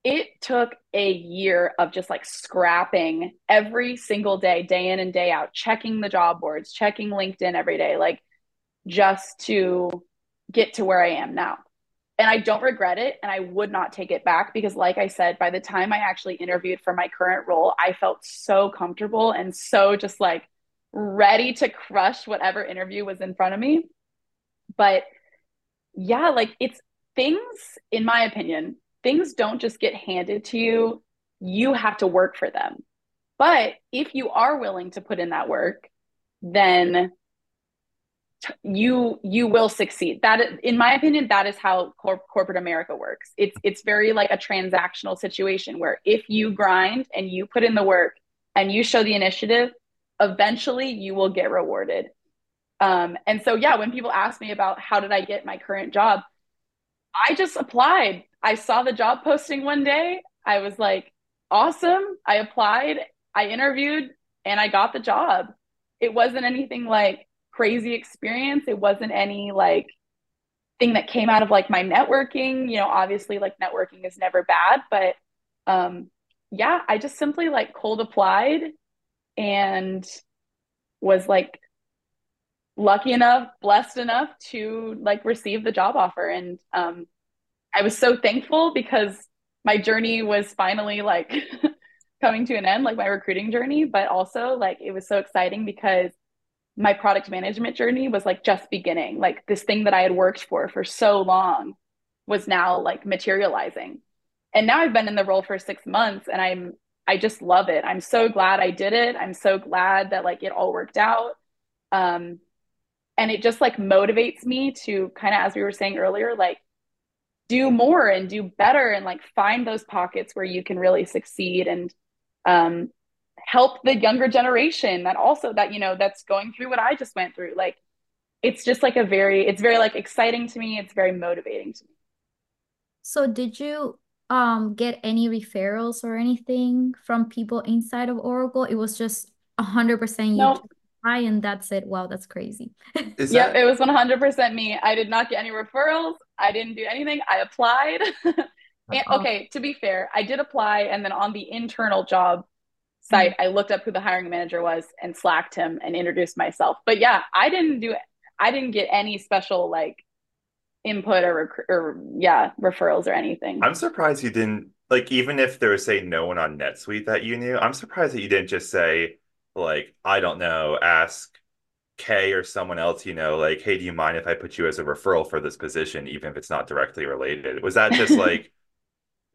it took a year of just like scrapping every single day, day in and day out, checking the job boards, checking LinkedIn every day, like just to get to where I am now. And I don't regret it and I would not take it back because, like I said, by the time I actually interviewed for my current role, I felt so comfortable and so just like ready to crush whatever interview was in front of me. But yeah, like it's things, in my opinion, things don't just get handed to you, you have to work for them. But if you are willing to put in that work, then you you will succeed that in my opinion that is how cor- corporate america works it's it's very like a transactional situation where if you grind and you put in the work and you show the initiative eventually you will get rewarded um, and so yeah when people ask me about how did i get my current job i just applied I saw the job posting one day. I was like, awesome. I applied, I interviewed, and I got the job. It wasn't anything like crazy experience. It wasn't any like thing that came out of like my networking. You know, obviously, like networking is never bad, but um, yeah, I just simply like cold applied and was like lucky enough, blessed enough to like receive the job offer. And um, I was so thankful because my journey was finally like coming to an end, like my recruiting journey, but also like it was so exciting because my product management journey was like just beginning. Like this thing that I had worked for for so long was now like materializing. And now I've been in the role for 6 months and I'm I just love it. I'm so glad I did it. I'm so glad that like it all worked out. Um and it just like motivates me to kind of as we were saying earlier like do more and do better and like find those pockets where you can really succeed and um, help the younger generation that also that you know that's going through what I just went through like it's just like a very it's very like exciting to me it's very motivating to me so did you um get any referrals or anything from people inside of Oracle it was just 100% you nope and that's it. Wow, that's crazy. Is yep, that... it was 100% me. I did not get any referrals. I didn't do anything. I applied. and, okay, to be fair, I did apply. And then on the internal job site, mm-hmm. I looked up who the hiring manager was and slacked him and introduced myself. But yeah, I didn't do I didn't get any special like input or, rec- or yeah, referrals or anything. I'm surprised you didn't like even if there was say no one on NetSuite that you knew. I'm surprised that you didn't just say like I don't know, ask Kay or someone else, you know, like, hey, do you mind if I put you as a referral for this position, even if it's not directly related? Was that just like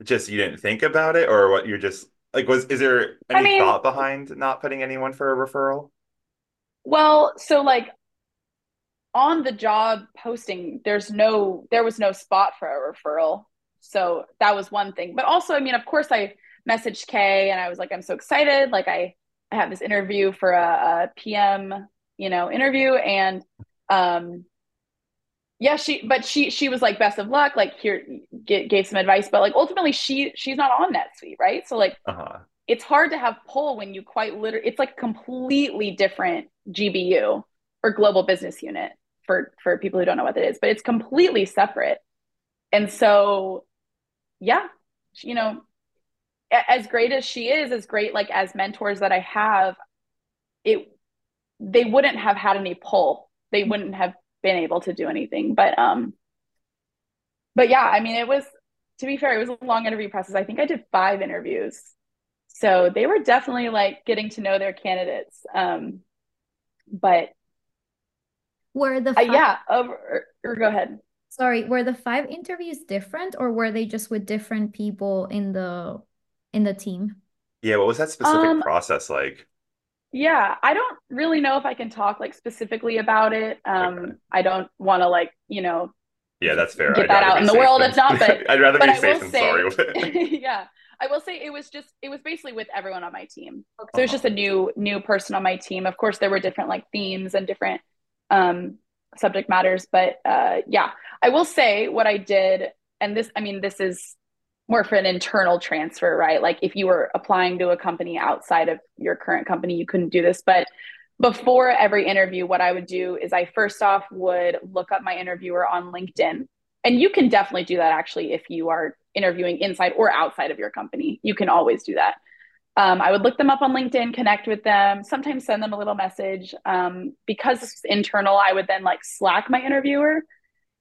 just you didn't think about it, or what you're just like was is there any I mean, thought behind not putting anyone for a referral? Well, so like on the job posting, there's no, there was no spot for a referral. So that was one thing. But also, I mean, of course, I messaged Kay and I was like, I'm so excited. Like, I, I have this interview for a, a PM, you know, interview. And, um, yeah, she, but she, she was like, best of luck. Like, here, get, gave some advice. But like, ultimately, she, she's not on NetSuite, right? So, like, uh-huh. it's hard to have pull when you quite literally, it's like completely different GBU or global business unit for for people who don't know what it is, but it's completely separate. And so, yeah, you know, as great as she is, as great like as mentors that I have, it they wouldn't have had any pull. They wouldn't have been able to do anything. But um, but yeah, I mean, it was to be fair, it was a long interview process. I think I did five interviews, so they were definitely like getting to know their candidates. Um, but were the five... uh, yeah, over, or, or go ahead. Sorry, were the five interviews different or were they just with different people in the in the team? Yeah, what was that specific um, process like? Yeah, I don't really know if I can talk like specifically about it. Um okay. I don't want to like, you know, yeah, that's fair. Get I'd that out in the world. Than, it's not, but I'd rather be safe than say, sorry. yeah, I will say it was just it was basically with everyone on my team. Okay. So it was just a new new person on my team. Of course, there were different like themes and different um, subject matters. But uh, yeah, I will say what I did, and this, I mean, this is more for an internal transfer, right? Like if you were applying to a company outside of your current company, you couldn't do this. But before every interview, what I would do is I first off would look up my interviewer on LinkedIn. And you can definitely do that actually if you are interviewing inside or outside of your company. You can always do that. Um, I would look them up on LinkedIn, connect with them, sometimes send them a little message. Um, because was internal, I would then like Slack my interviewer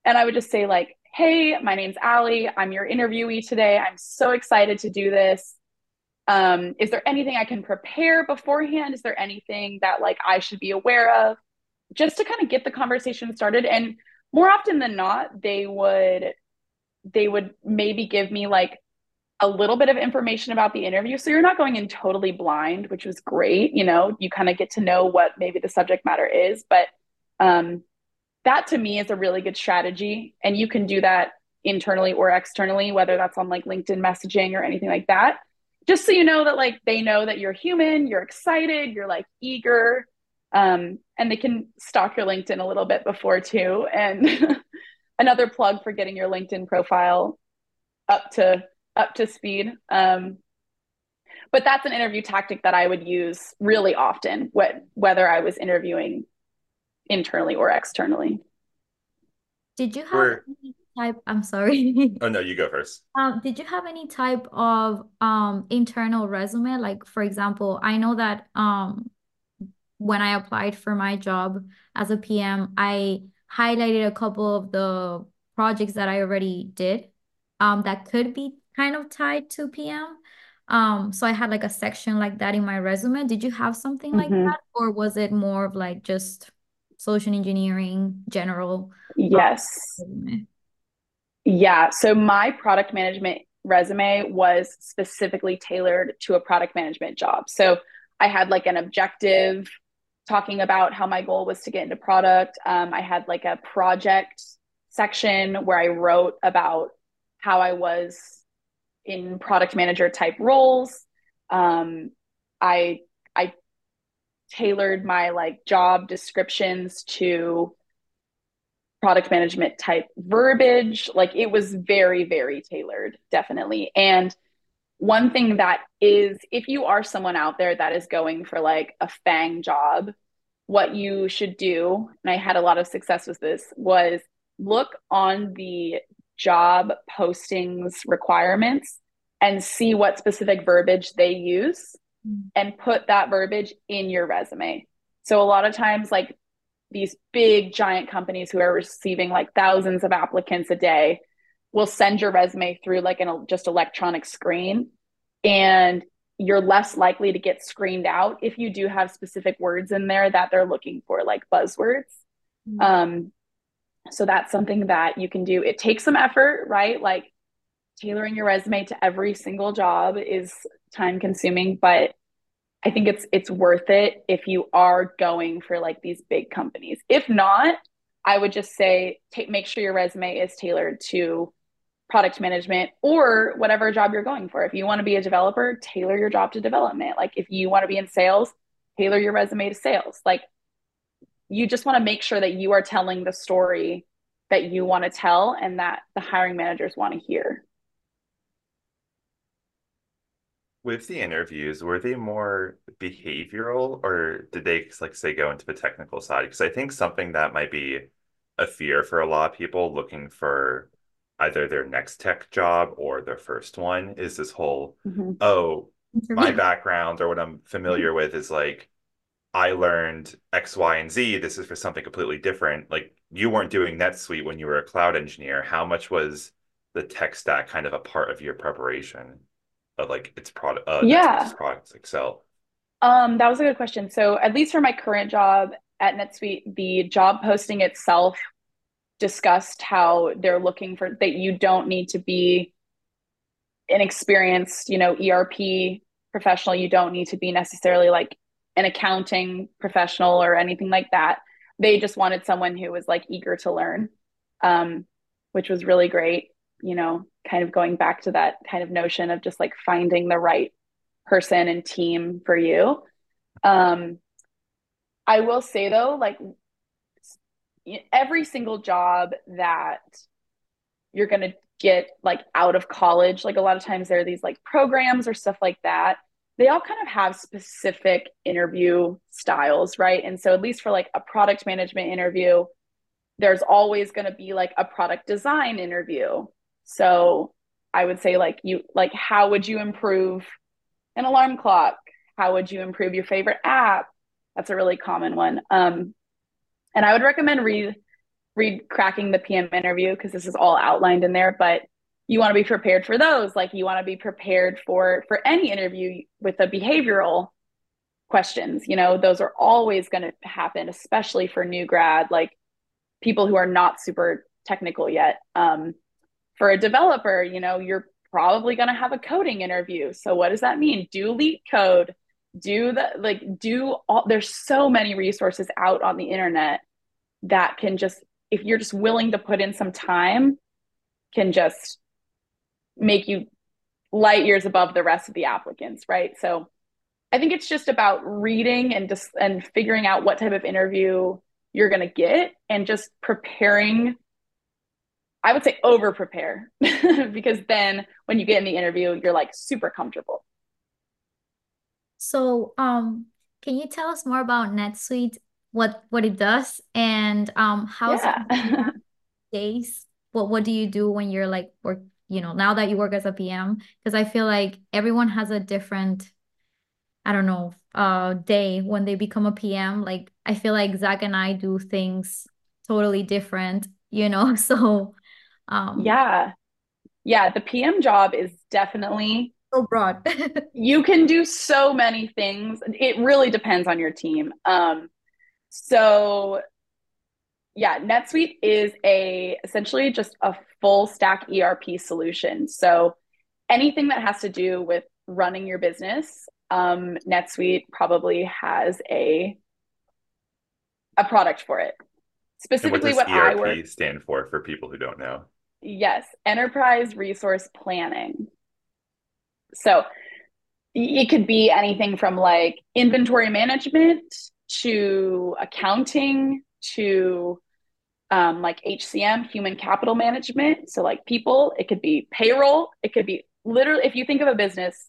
and I would just say, like, hey, my name's Alli. I'm your interviewee today. I'm so excited to do this. Um, is there anything I can prepare beforehand? Is there anything that like I should be aware of? Just to kind of get the conversation started. And more often than not, they would they would maybe give me like a little bit of information about the interview. So you're not going in totally blind, which was great. You know, you kind of get to know what maybe the subject matter is. But um, that to me is a really good strategy. And you can do that internally or externally, whether that's on like LinkedIn messaging or anything like that. Just so you know that like they know that you're human, you're excited, you're like eager. Um, and they can stalk your LinkedIn a little bit before too. And another plug for getting your LinkedIn profile up to up to speed. Um, but that's an interview tactic that I would use really often, what, whether I was interviewing internally or externally. Did you have any type? I'm sorry. oh no, you go first. Um, did you have any type of um internal resume? Like, for example, I know that um when I applied for my job as a PM, I highlighted a couple of the projects that I already did um that could be kind of tied to PM. Um, so I had like a section like that in my resume. Did you have something like mm-hmm. that, or was it more of like just social engineering general? Yes. Yeah. So my product management resume was specifically tailored to a product management job. So I had like an objective talking about how my goal was to get into product. Um, I had like a project section where I wrote about how I was in product manager type roles. Um, I I tailored my like job descriptions to product management type verbiage. Like it was very very tailored, definitely. And one thing that is if you are someone out there that is going for like a FAANG job, what you should do, and I had a lot of success with this, was look on the job postings requirements and see what specific verbiage they use. And put that verbiage in your resume. So a lot of times like these big giant companies who are receiving like thousands of applicants a day will send your resume through like an just electronic screen and you're less likely to get screened out if you do have specific words in there that they're looking for like buzzwords mm-hmm. um, so that's something that you can do. It takes some effort, right? Like tailoring your resume to every single job is time consuming, but I think it's it's worth it if you are going for like these big companies. If not, I would just say take make sure your resume is tailored to product management or whatever job you're going for. If you want to be a developer, tailor your job to development. Like if you want to be in sales, tailor your resume to sales. Like you just want to make sure that you are telling the story that you want to tell and that the hiring managers want to hear. With the interviews, were they more behavioral or did they like say go into the technical side? Because I think something that might be a fear for a lot of people looking for either their next tech job or their first one is this whole mm-hmm. oh my background or what i'm familiar with is like i learned x y and z. This is for something completely different. Like you weren't doing netsuite when you were a cloud engineer. How much was the tech stack kind of a part of your preparation like its product uh, yeah products excel um that was a good question so at least for my current job at netsuite the job posting itself discussed how they're looking for that you don't need to be an experienced, you know, ERP professional. You don't need to be necessarily like an accounting professional or anything like that. They just wanted someone who was like eager to learn, um, which was really great. You know, kind of going back to that kind of notion of just like finding the right person and team for you. Um, I will say though, like every single job that you're going to get like out of college like a lot of times there are these like programs or stuff like that they all kind of have specific interview styles right and so at least for like a product management interview there's always going to be like a product design interview so i would say like you like how would you improve an alarm clock how would you improve your favorite app that's a really common one um, and I would recommend read read cracking the PM interview because this is all outlined in there, but you want to be prepared for those. Like you want to be prepared for for any interview with the behavioral questions. You know, those are always going to happen, especially for new grad, like people who are not super technical yet. Um, for a developer, you know, you're probably going to have a coding interview. So what does that mean? Do LeetCode, do the like do all there's so many resources out on the internet that can just if you're just willing to put in some time can just make you light years above the rest of the applicants right so i think it's just about reading and just and figuring out what type of interview you're going to get and just preparing i would say over prepare because then when you get in the interview you're like super comfortable. So um can you tell us more about netsuite what what it does? And um how's yeah. days? What what do you do when you're like work you know now that you work as a pm because i feel like everyone has a different i don't know uh day when they become a pm like i feel like zach and i do things totally different you know? So um yeah yeah the pm job is definitely so broad you can do so many things it really depends on your team um so yeah, NetSuite is a essentially just a full stack ERP solution. So anything that has to do with running your business, um, NetSuite probably has a a product for it. Specifically, what, what ERP I work stand for for people who don't know. Yes, Enterprise Resource Planning. So it could be anything from like inventory management to accounting to um, like HCM, human capital management. So, like people, it could be payroll, it could be literally, if you think of a business,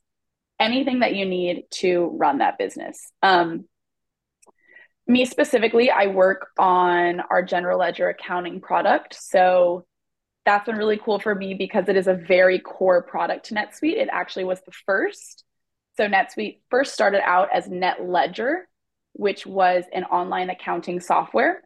anything that you need to run that business. Um, me specifically, I work on our general ledger accounting product. So, that's been really cool for me because it is a very core product to NetSuite. It actually was the first. So, NetSuite first started out as NetLedger, which was an online accounting software.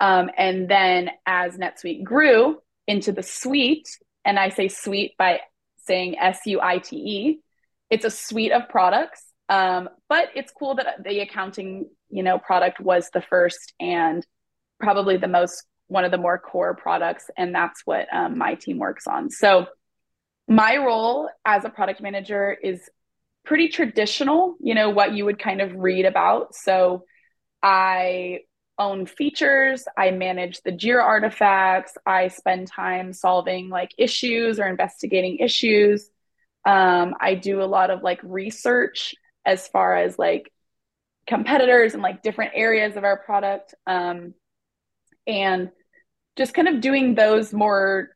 Um, and then as NetSuite grew into the suite, and I say suite by saying S U I T E, it's a suite of products. Um, but it's cool that the accounting, you know, product was the first and probably the most one of the more core products, and that's what um, my team works on. So my role as a product manager is pretty traditional, you know, what you would kind of read about. So I own features. I manage the Jira artifacts. I spend time solving like issues or investigating issues. Um, I do a lot of like research as far as like competitors and like different areas of our product. Um, and just kind of doing those more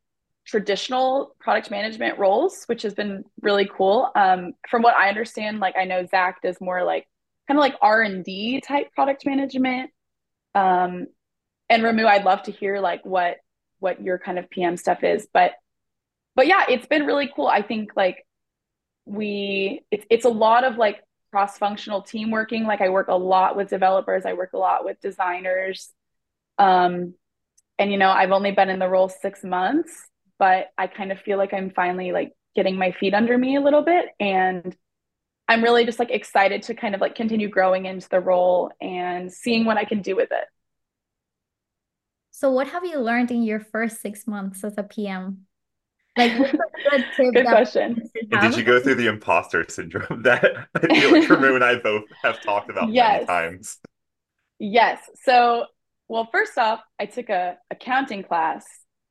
traditional product management roles, which has been really cool. Um, from what I understand, like I know Zach does more like kind of like R and D type product management. Um, and Ramu, I'd love to hear like what what your kind of PM stuff is, but but yeah, it's been really cool. I think like we it's it's a lot of like cross functional team working. Like I work a lot with developers, I work a lot with designers. Um, and you know, I've only been in the role six months, but I kind of feel like I'm finally like getting my feet under me a little bit and I'm really just like excited to kind of like continue growing into the role and seeing what I can do with it. So what have you learned in your first 6 months as a PM? Like good, good question. And did you go through the imposter syndrome that I feel like Ramu and I both have talked about yes. many times? Yes. So, well, first off, I took a accounting class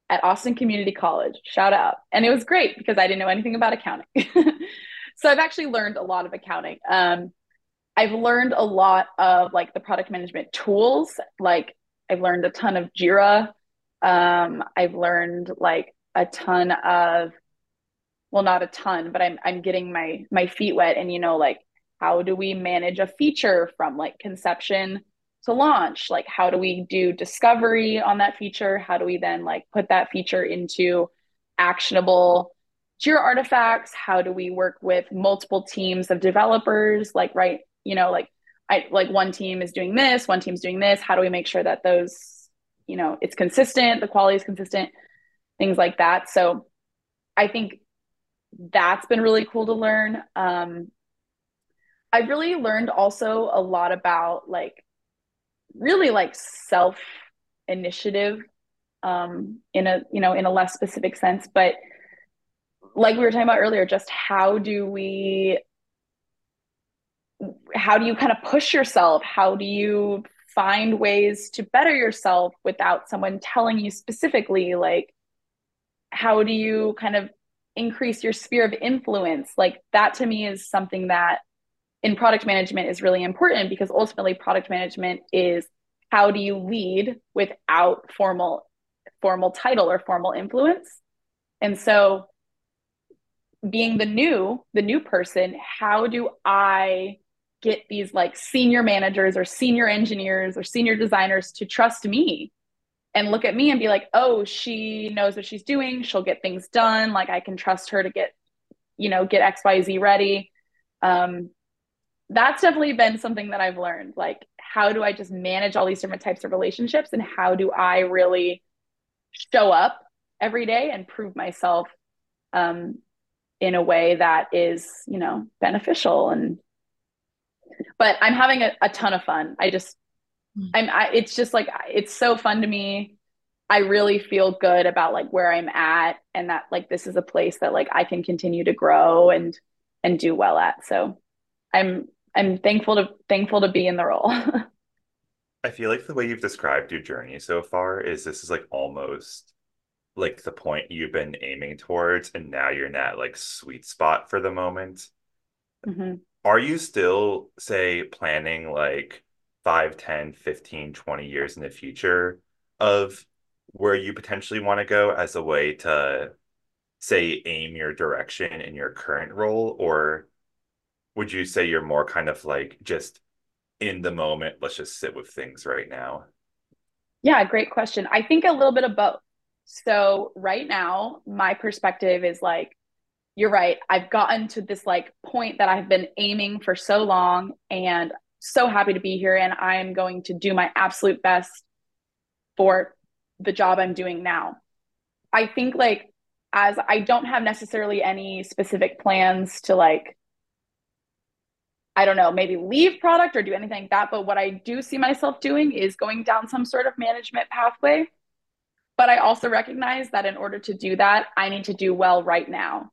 at Austin Community College. Shout out. And it was great because I didn't know anything about accounting. so I've actually learned a lot of accounting. Um, I've learned a lot of like the product management tools. Like I've learned a ton of Jira. Um, I've learned like a ton of, well, not a ton, but I'm I'm getting my my feet wet. And you know, like how do we manage a feature from like conception to launch? Like how do we do discovery on that feature? How do we then like put that feature into actionable jira artifacts? How do we work with multiple teams of developers? Like right you know like i like one team is doing this one team's doing this. How do we make sure that those you know it's consistent the quality is consistent things like that. So i think that's been really cool to learn. Um i've really learned also a lot about like really like self initiative um, in a you know in a less specific sense but like we were talking about earlier just how do we how do you kind of push yourself? How do you find ways to better yourself without someone telling you specifically like how do you kind of increase your sphere of influence? Like that to me is something that in product management is really important because ultimately product management is how do you lead without formal formal title or formal influence. And so being the new the new person how do i get these like senior managers or senior engineers or senior designers to trust me and look at me and be like oh she knows what she's doing. She'll get things done. Like i can trust her to get you know get xyz ready. Um, that's definitely been something that I've learned. Like, how do I just manage all these different types of relationships and how do I really show up every day and prove myself um, in a way that is, you know, beneficial and but I'm having a, a ton of fun. I just mm. I'm I, it's just like it's so fun to me. I really feel good about like where I'm at and that like this is a place that like I can continue to grow and and do well at. So I'm I'm thankful to thankful to be in the role. I feel like the way you've described your journey so far is this is like almost like the point you've been aiming towards and now you're in that like sweet spot for the moment. Mm-hmm. Are you still say planning like 5, 10, 15, 20 years in the future of where you potentially want to go as a way to say aim your direction in your current role or would you say you're more kind of like just in the moment let's just sit with things right now? Yeah great question. I think a little bit of both. So right now my perspective is like you're right. I've gotten to this like point that i've been aiming for so long and so happy to be here and i'm going to do my absolute best for the job i'm doing now. I think like as i don't have necessarily any specific plans to like I don't know, maybe leave product or do anything like that. But what I do see myself doing is going down some sort of management pathway. But I also recognize that in order to do that, I need to do well right now.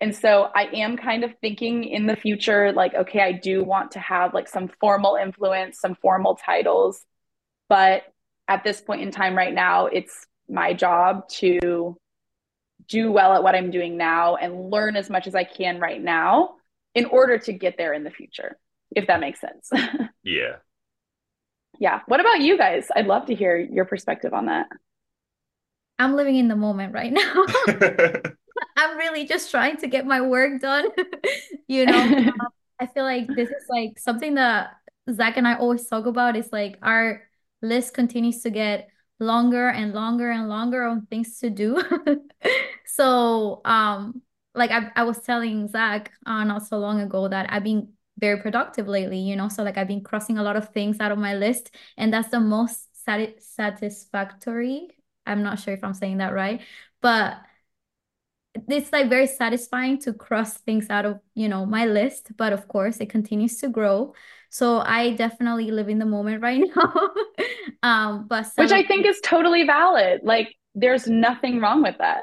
And so I am kind of thinking in the future, like, okay, I do want to have like some formal influence, some formal titles. but at this point in time right now, it's my job to do well at what I'm doing now and learn as much as I can right now in order to get there in the future, if that makes sense. yeah. Yeah. What about you guys? I'd love to hear your perspective on that. I'm living in the moment right now. I'm really just trying to get my work done. you know, um, I feel like this is like something that Zach and I always talk about. Is like our list continues to get longer and longer and longer on things to do. so, um, like I, I was telling Zach uh, not so long ago that I've been very productive lately, you know. So like I've been crossing a lot of things out of my list, and that's the most sati- satisfactory. I'm not sure if I'm saying that right, but it's like very satisfying to cross things out of you know my list but of course it continues to grow so i definitely live in the moment right now um but which i think is totally valid like there's nothing wrong with that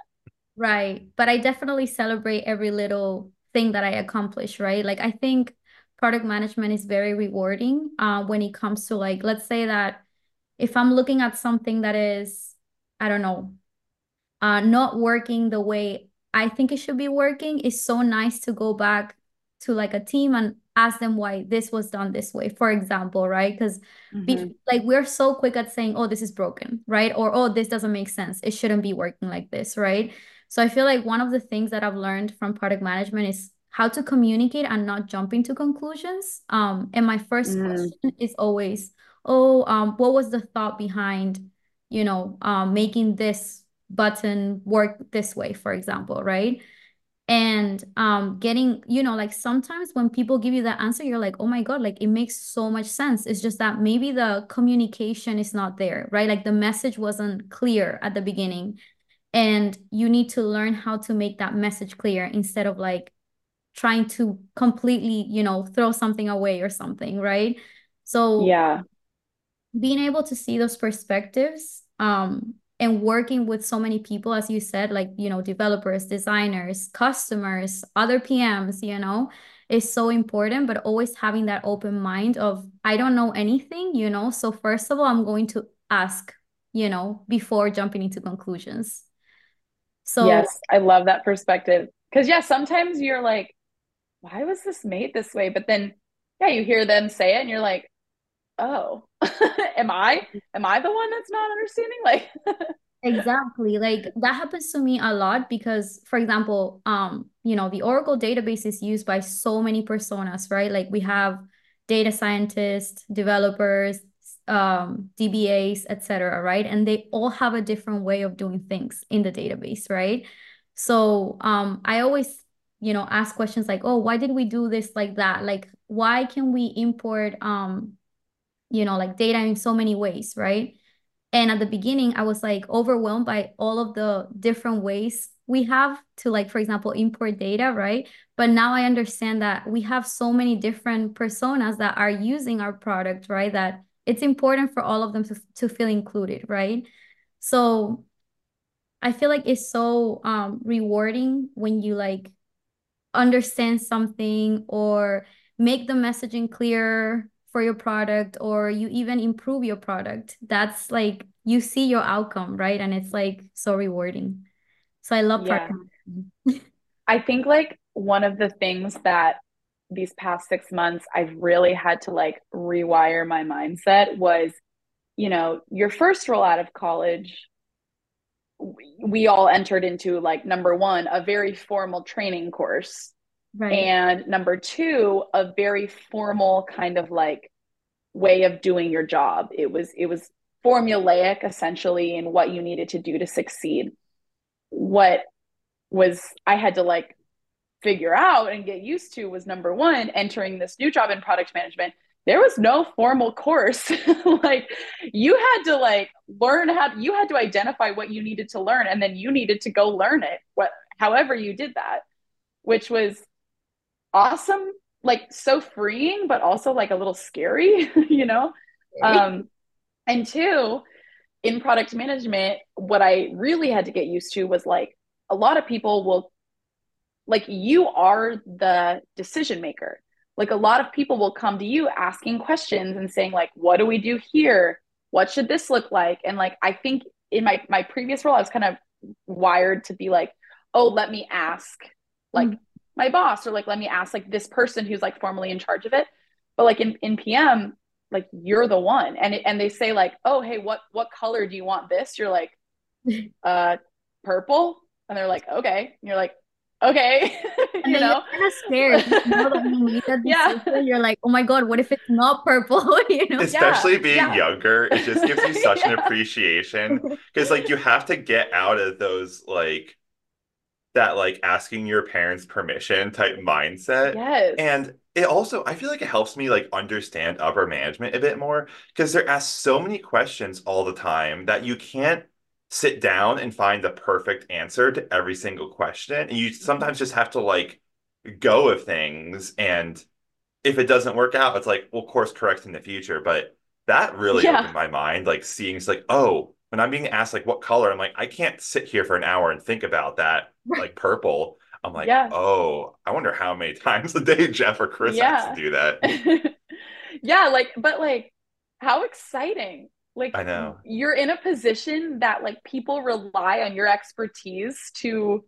right but i definitely celebrate every little thing that i accomplish right like i think product management is very rewarding uh, when it comes to like let's say that if i'm looking at something that is i don't know uh, not working the way I think it should be working, it's so nice to go back to like a team and ask them why this was done this way, for example, right? Because mm-hmm. like we're so quick at saying, oh, this is broken, right? Or oh, this doesn't make sense. It shouldn't be working like this, right? So I feel like one of the things that I've learned from product management is how to communicate and not jumping to conclusions. Um, and my first mm. question is always, oh, um, what was the thought behind, you know, um, making this button work this way, for example, right? And um, getting, you know, like sometimes when people give you that answer, you're like, oh my God, like it makes so much sense. It's just that maybe the communication is not there, right? Like the message wasn't clear at the beginning. And you need to learn how to make that message clear instead of like trying to completely, you know, throw something away or something, right? So, yeah, being able to see those perspectives um, and working with so many people as you said like you know developers designers customers other pms you know is so important but always having that open mind of i don't know anything you know? So first of all i'm going to ask you know before jumping into conclusions so yes i love that perspective. Because yeah sometimes you're like why was this made this way? But then yeah you hear them say it and you're like oh am i am i the one that's not understanding? Like exactly. Like that happens to me a lot because for example um you know the oracle database is used by so many personas right? Like we have data scientists developers um dbas etc right? And they all have a different way of doing things in the database right? So um i always you know ask questions like oh why did we do this like that? Like why can we import um you know like data in so many ways right? And at the beginning i was like overwhelmed by all of the different ways we have to like for example import data right? But now i understand that we have so many different personas that are using our product right? That it's important for all of them to, to feel included right? So i feel like it's so um rewarding when you like understand something or make the messaging clear for your product or you even improve your product. That's like you see your outcome right? And it's like so rewarding. So i love yeah. i think like one of the things that these past six months i've really had to like rewire my mindset was you know your first roll out of college we all entered into like number one a very formal training course Right. And number two, a very formal kind of like way of doing your job. It was it was formulaic essentially in what you needed to do to succeed. What was I had to like figure out and get used to was number one, entering this new job in product management. There was no formal course. like you had to like learn how you had to identify what you needed to learn and then you needed to go learn it. What however you did that, which was awesome like so freeing but also like a little scary you know um and two in product management what i really had to get used to was like a lot of people will like you are the decision maker like a lot of people will come to you asking questions and saying like what do we do here what should this look like? And like, I think in my my previous role, I was kind of wired to be like, oh, let me ask like mm-hmm. my boss or like let me ask like this person who's like formally in charge of it. But like in, in PM, like you're the one. And it, and they say like, oh hey, what what color do you want this? You're like, uh purple. And they're like, okay. And you're like, okay. You know? kind of scared you know that when you make that yeah. you're like oh my god what if it's not purple? You know? Especially yeah. being yeah. younger it just gives you such yeah. an appreciation because like you have to get out of those like that like asking your parents permission type mindset. Yes. And it also i feel like it helps me like understand upper management a bit more because they're asked so many questions all the time that you can't sit down and find the perfect answer to every single question. And you sometimes just have to like go with things. And if it doesn't work out, it's like, well, course correct in the future. But that really yeah. opened my mind, like seeing it's like, oh, when I'm being asked like what color, I'm like, I can't sit here for an hour and think about that, like purple. I'm like, yeah. oh, I wonder how many times a day Jeff or Chris yeah. has to do that. yeah, like, but like, how exciting like I know. You're in a position that like people rely on your expertise to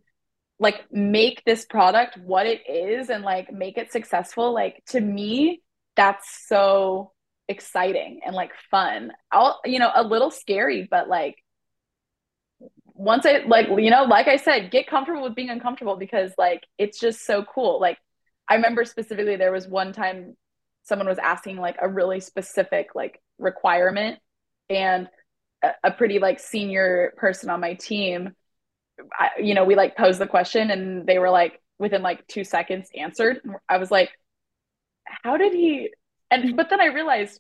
like make this product what it is and like make it successful. Like to me, that's so exciting and like fun. I'll you know, a little scary, but like once I like you know, like I said, get comfortable with being uncomfortable because like it's just so cool. Like I remember specifically there was one time someone was asking like a really specific like requirement and a, pretty like senior person on my team I, you know we like posed the question and they were like within like two seconds answered. I was like how did he and but then i realized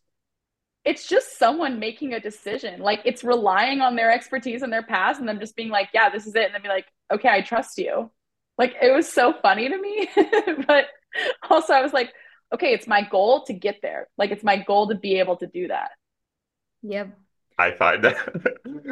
it's just someone making a decision. Like it's relying on their expertise and their past and them just being like yeah this is it and then be like okay i trust you. Like it was so funny to me but also i was like okay it's my goal to get there. Like it's my goal to be able to do that. Yep. I find that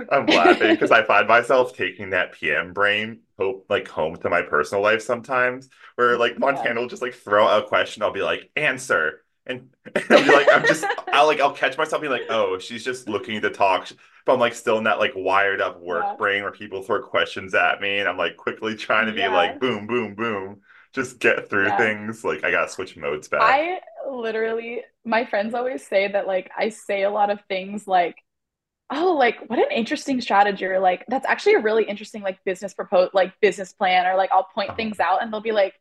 I'm laughing because I find myself taking that PM brain hope like home to my personal life sometimes, where mm, like Montana will just like throw out a question, I'll be like, answer. And, and I'll be like, I'm just I'll like I'll catch myself being like, oh, she's just looking to talk. But I'm like still in that like wired up work yeah. brain where people throw questions at me and I'm like quickly trying to be yeah. like boom, boom, boom. Just get through yeah. things. Like I gotta switch modes back. I literally my friends always say that like I say a lot of things like oh like what an interesting strategy or like that's actually a really interesting like business propose like business plan or like I'll point uh-huh. things out and they'll be like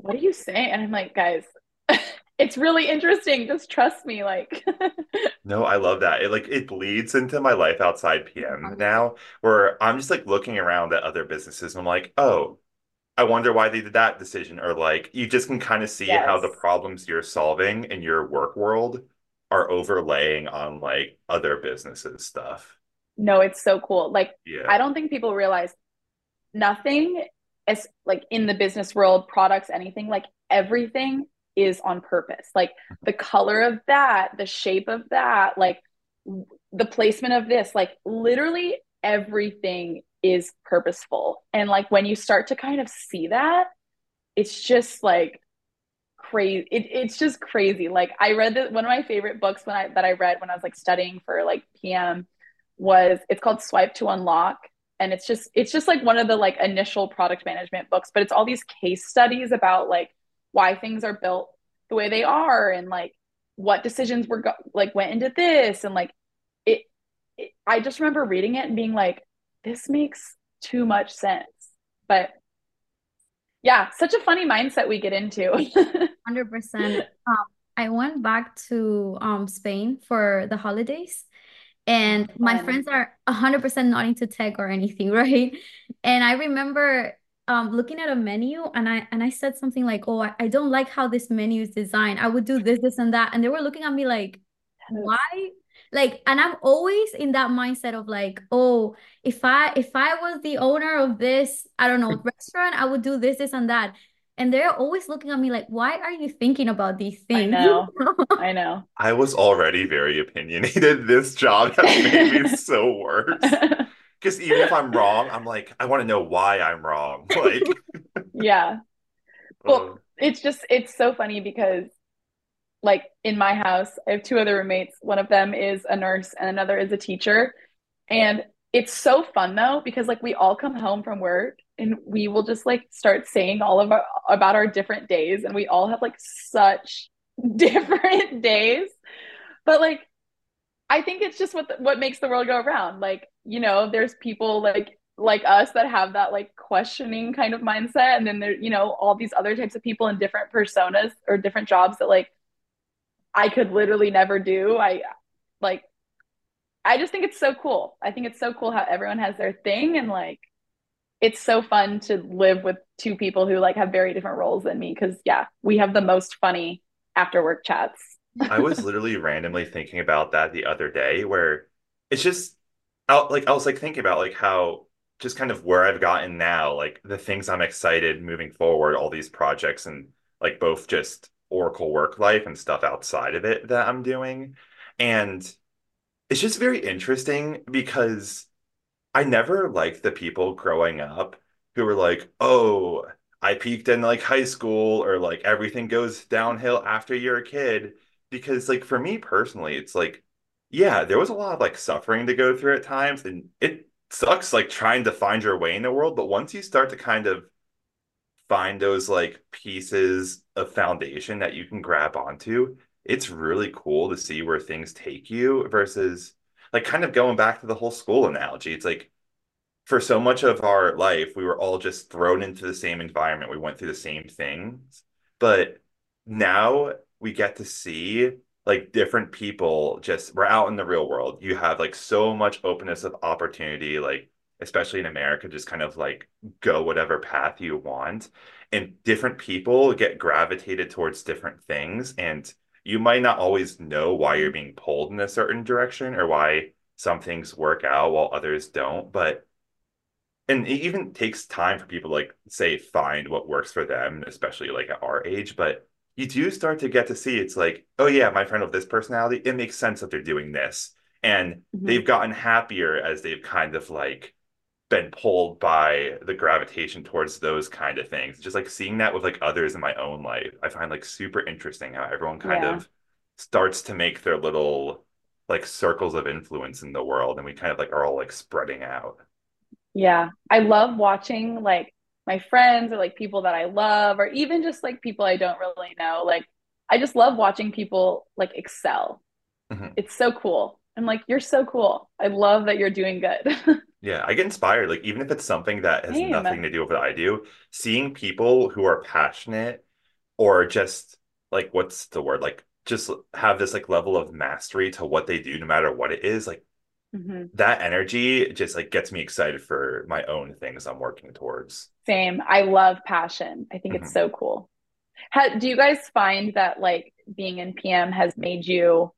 what are you saying and I'm like guys it's really interesting just trust me like no I love that it like it bleeds into my life outside PM now where I'm just like looking around at other businesses and I'm like oh I wonder why they did that decision. Or like you just can kind of see yes. how the problems you're solving in your work world are overlaying on like other businesses stuff. No, it's so cool. Like yeah. I don't think people realize nothing is like in the business world, products, anything, like everything is on purpose. Like the color of that, the shape of that, like the placement of this, like literally everything is purposeful. And like when you start to kind of see that, it's just like crazy. It, it's just crazy. Like I read that one of my favorite books when I that I read when I was like studying for like PM was it's called Swipe to Unlock. And it's just it's just like one of the like initial product management books, but it's all these case studies about like why things are built the way they are and like what decisions were go- like went into this and like it, it I just remember reading it and being like this makes too much sense. But yeah, such a funny mindset we get into. 100%. Um, I went back to um, Spain for the holidays and my friends are 100% not into tech or anything, right? And I remember um, looking at a menu and I and I said something like, "Oh, I, I don't like how this menu is designed. I would do this, this, and that." And they were looking at me like, "Why like and i'm always in that mindset of like oh if i if i was the owner of this i don't know restaurant i would do this this and that. And they're always looking at me like why are you thinking about these things? i know. I know. I was already very opinionated. This job has made me so worse. Because even if i'm wrong i'm like i want to know why i'm wrong. Like yeah. Well um, it's just it's so funny because like in my house, I have two other roommates. One of them is a nurse and another is a teacher. And it's so fun though, because like we all come home from work and we will just like start saying all of our about our different days and we all have like such different days. But like I think it's just what the, what makes the world go around. Like, you know, there's people like like us that have that like questioning kind of mindset and then there you know all these other types of people in different personas or different jobs that like I could literally never do. I like I just think it's so cool. I think it's so cool how everyone has their thing and like it's so fun to live with two people who like have very different roles than me cuz yeah, we have the most funny after work chats. I was literally randomly thinking about that the other day where it's just out like I was like thinking about like how just kind of where I've gotten now, like the things I'm excited moving forward, all these projects and like both just Oracle work life and stuff outside of it that I'm doing. And it's just very interesting because I never liked the people growing up who were like, oh, I peaked in like high school or like everything goes downhill after you're a kid. Because like for me personally, it's like, yeah, there was a lot of like suffering to go through at times and it sucks like trying to find your way in the world. But once you start to kind of find those like pieces of foundation that you can grab onto, it's really cool to see where things take you versus like kind of going back to the whole school analogy. It's like for so much of our life, we were all just thrown into the same environment. We went through the same things. But now we get to see like different people just we're out in the real world. You have like so much openness of opportunity, like especially in America, just kind of like go whatever path you want. And different people get gravitated towards different things. And you might not always know why you're being pulled in a certain direction or why some things work out while others don't. But and it even takes time for people to like say find what works for them, especially like at our age. But you do start to get to see it's like, oh yeah, my friend with this personality, it makes sense that they're doing this. And mm-hmm. they've gotten happier as they've kind of like been pulled by the gravitation towards those kind of things. Just like seeing that with like others in my own life, I find like super interesting how everyone kind yeah. of starts to make their little like circles of influence in the world and we kind of like are all like spreading out. Yeah. I love watching like my friends or like people that I love or even just like people I don't really know. Like I just love watching people like excel. Mm-hmm. It's so cool. I'm like, you're so cool. I love that you're doing good. Yeah, I get inspired. Like even if it's something that has Same. nothing to do with what I do, seeing people who are passionate or just like what's the word? Like just have this like level of mastery to what they do no matter what it is, like mm-hmm. that energy just like gets me excited for my own things I'm working towards. Same. I love passion. I think mm-hmm. it's so cool. How, do you guys find that like being in PM has made you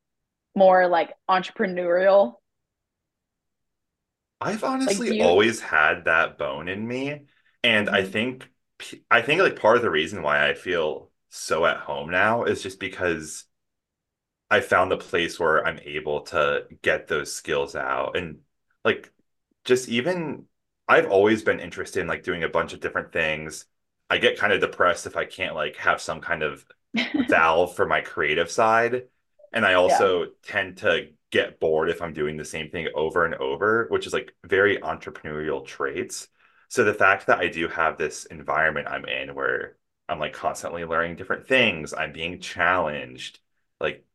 more like entrepreneurial I've honestly like, you... always had that bone in me. And mm-hmm. I think I think like part of the reason why I feel so at home now is just because I found a place where I'm able to get those skills out and like just even I've always been interested in like doing a bunch of different things. I get kind of depressed if I can't like have some kind of valve for my creative side. And I also yeah. tend to get bored if I'm doing the same thing over and over, which is like very entrepreneurial traits. So the fact that I do have this environment I'm in where I'm like constantly learning different things, I'm being challenged, like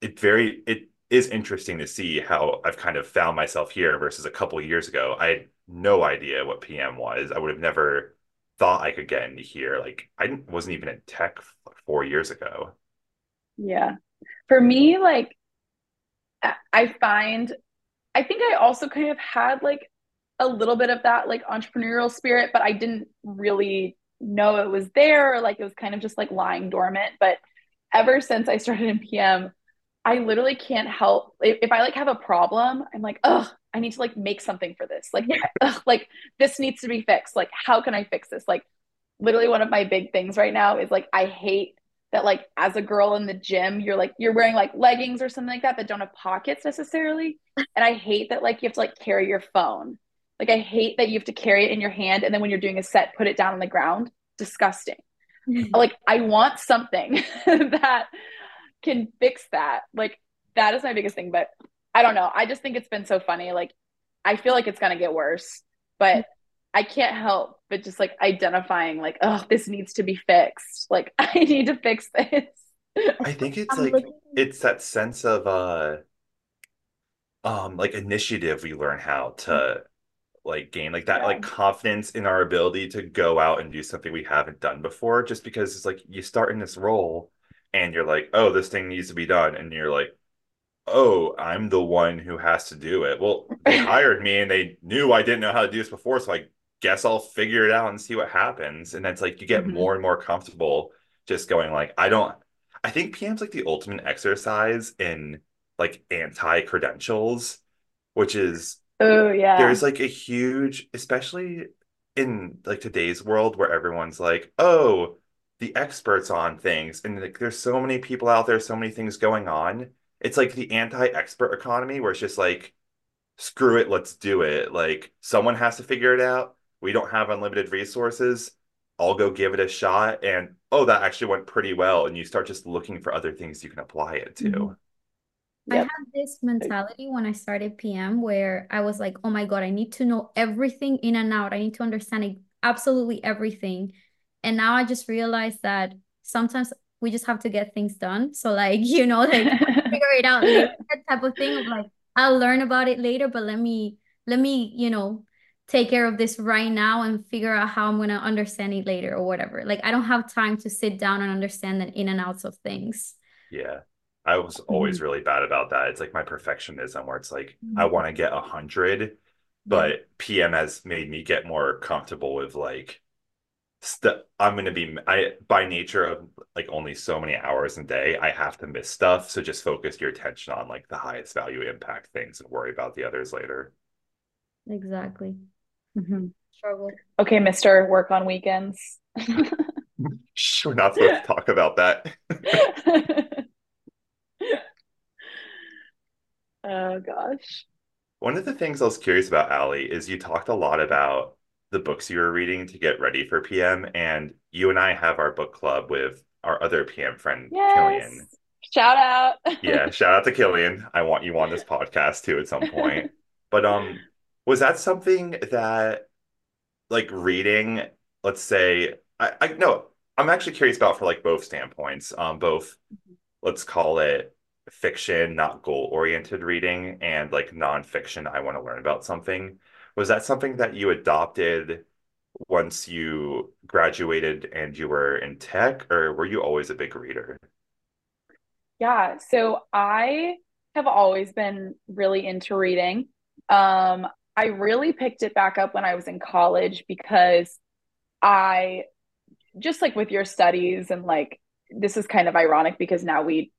it very it is interesting to see how I've kind of found myself here versus a couple years ago. I had no idea what PM was. I would have never thought I could get into here. Like I wasn't even in tech four years ago. Yeah. For me, like I find, I think I also kind of had like a little bit of that like entrepreneurial spirit, but I didn't really know it was there or like it was kind of just like lying dormant. But ever since I started in PM, I literally can't help if, if I like have a problem, I'm like, oh, I need to like make something for this. Like, ugh, like this needs to be fixed. Like, how can I fix this? Like, literally one of my big things right now is like I hate that like as a girl in the gym you're like you're wearing like leggings or something like that that don't have pockets necessarily and i hate that like you have to like carry your phone like i hate that you have to carry it in your hand and then when you're doing a set put it down on the ground disgusting mm-hmm. like i want something that can fix that. Like that is my biggest thing. But I don't know. I just think it's been so funny. Like I feel like it's gonna get worse, but mm-hmm. I can't help but just like identifying like, oh, this needs to be fixed. Like I need to fix this. I think it's like looking... it's that sense of uh um like initiative we learn how to like gain like that yeah. like confidence in our ability to go out and do something we haven't done before just because it's like you start in this role and you're like oh this thing needs to be done and you're like oh i'm the one who has to do it well they hired me and they knew i didn't know how to do this before so i guess i'll figure it out and see what happens and it's like you get mm-hmm. more and more comfortable just going like i don't i think pm's like the ultimate exercise in like anti credentials which is Oh yeah. There's like a huge, especially in like today's world where everyone's like, oh, the experts on things, and like there's so many people out there, so many things going on. It's like the anti-expert economy where it's just like, screw it, let's do it. Like someone has to figure it out. We don't have unlimited resources. I'll go give it a shot. And oh, that actually went pretty well. And you start just looking for other things you can apply it to. Mm-hmm. I had this mentality when I started PM where I was like, oh my God, I need to know everything in and out. I need to understand absolutely everything. And now I just realized that sometimes we just have to get things done. So like, you know, like figure it out later, that type of thing of like, I'll learn about it later, but let me, let me, you know, take care of this right now and figure out how I'm going to understand it later or whatever. Like I don't have time to sit down and understand the in and outs of things. Yeah. I was always mm-hmm. really bad about that. It's like my perfectionism where it's like mm-hmm. I want to get a hundred, but PM has made me get more comfortable with like st- I'm gonna be I by nature of like only so many hours a day, I have to miss stuff. So just focus your attention on like the highest value impact things and worry about the others later. Exactly. Mm-hmm. Struggle. Okay, Mister, work on weekends. We're not supposed to talk about that. Oh gosh. One of the things I was curious about, Alli, is you talked a lot about the books you were reading to get ready for PM, and you and I have our book club with our other PM friend, yes. Killian. Shout out. yeah, shout out to Killian. I want you on this podcast too at some point. But um, was that something that like reading, let's say, I, I no, I'm actually curious about for like both standpoints. Um, both mm-hmm. let's call it fiction, not goal oriented reading, and like nonfiction, I want to learn about something. Was that something that you adopted once you graduated and you were in tech, or were you always a big reader? Yeah, so I have always been really into reading. Um, I really picked it back up when I was in college because I just like with your studies and like this is kind of ironic because now we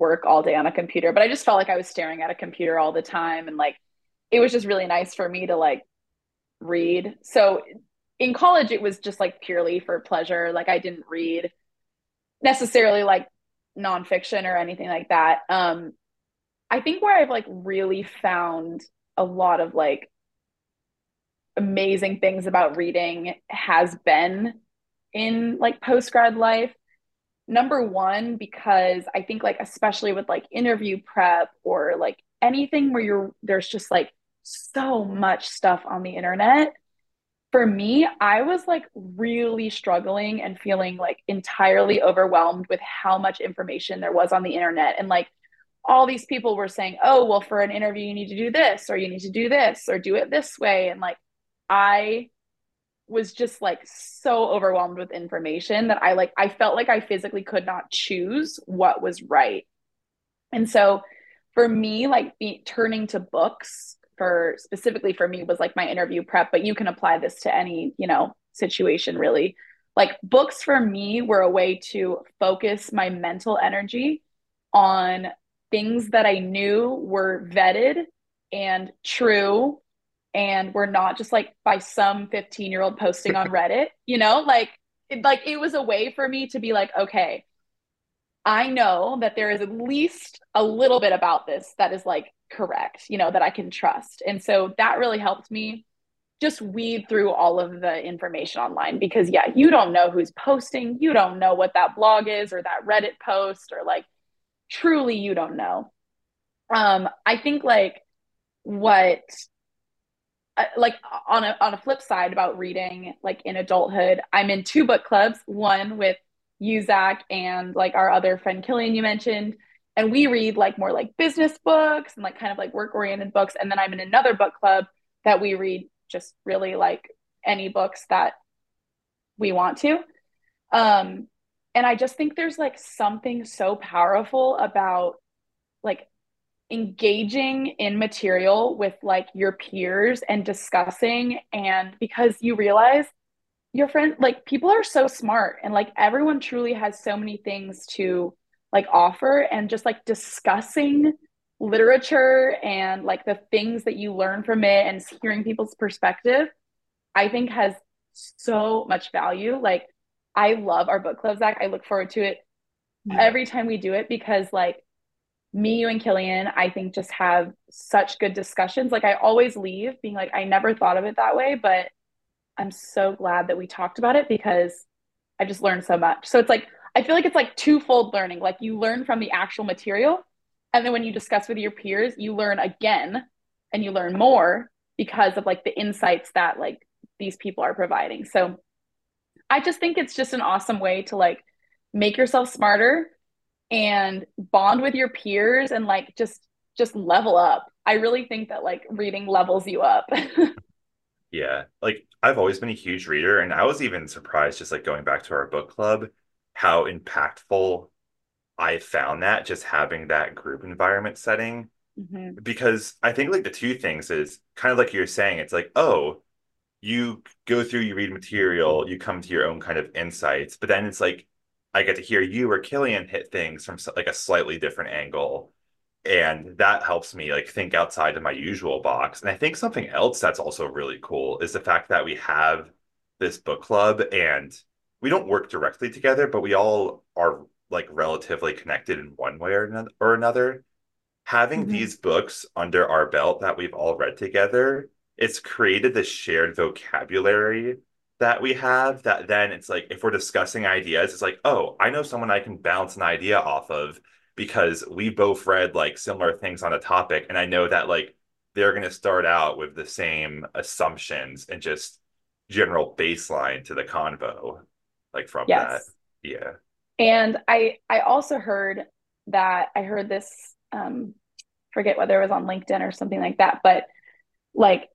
work all day on a computer, but I just felt like I was staring at a computer all the time. And like, it was just really nice for me to like read. So in college, it was just like purely for pleasure. Like, I didn't read necessarily like nonfiction or anything like that. Um, I think where I've like really found a lot of like amazing things about reading has been in like post grad life. Number one because i think like especially with like interview prep or like anything where you're there's just like so much stuff on the internet for me i was like really struggling and feeling like entirely overwhelmed with how much information there was on the internet. And like all these people were saying oh well for an interview you need to do this or you need to do this or do it this way. And like i was just like so overwhelmed with information that I like I felt like I physically could not choose what was right. And so for me like be, turning to books for specifically for me was like my interview prep but you can apply this to any, you know, situation really. Like books for me were a way to focus my mental energy on things that I knew were vetted and true and we're not just like by some 15 year old posting on reddit you know? Like it, like it was a way for me to be like okay i know that there is at least a little bit about this that is like correct you know that i can trust. And so that really helped me just weed through all of the information online because yeah you don't know who's posting. You don't know what that blog is or that reddit post or like truly you don't know. Um, I think like what like on a on a flip side about reading like in adulthood, I'm in two book clubs, one with you, Zach, and like our other friend Killian you mentioned. And we read like more like business books and like kind of like work oriented books. And then I'm in another book club that we read just really like any books that we want to. Um, and I just think there's like something so powerful about like engaging in material with like your peers and discussing and because you realize your friend like people are so smart and like everyone truly has so many things to like offer and just like discussing literature and like the things that you learn from it and hearing people's perspective i think has so much value like i love our book club zach i look forward to it yeah. every time we do it because like me, you, and Killian, I think just have such good discussions. Like I always leave being like, I never thought of it that way, but I'm so glad that we talked about it because I just learned so much. So it's like, I feel like it's like twofold learning. Like you learn from the actual material. And then when you discuss with your peers, you learn again and you learn more because of like the insights that like these people are providing. So I just think it's just an awesome way to like make yourself smarter and bond with your peers and like just just level up. I really think that like reading levels you up. yeah. Like I've always been a huge reader and I was even surprised just like going back to our book club how impactful I found that just having that group environment setting. Mm-hmm. Because I think like the two things is kind of like you're saying, it's like, oh, you go through, you read material, you come to your own kind of insights, but then it's like I get to hear you or Killian hit things from like a slightly different angle. And that helps me like think outside of my usual box. And I think something else that's also really cool is the fact that we have this book club and we don't work directly together, but we all are like relatively connected in one way or another. Having mm-hmm. these books under our belt that we've all read together, it's created this shared vocabulary that we have that then it's like if we're discussing ideas it's like oh i know someone i can bounce an idea off of because we both read like similar things on a topic and i know that like they're going to start out with the same assumptions and just general baseline to the convo like from yes. that yeah and i i also heard that i heard this um forget whether it was on linkedin or something like that but like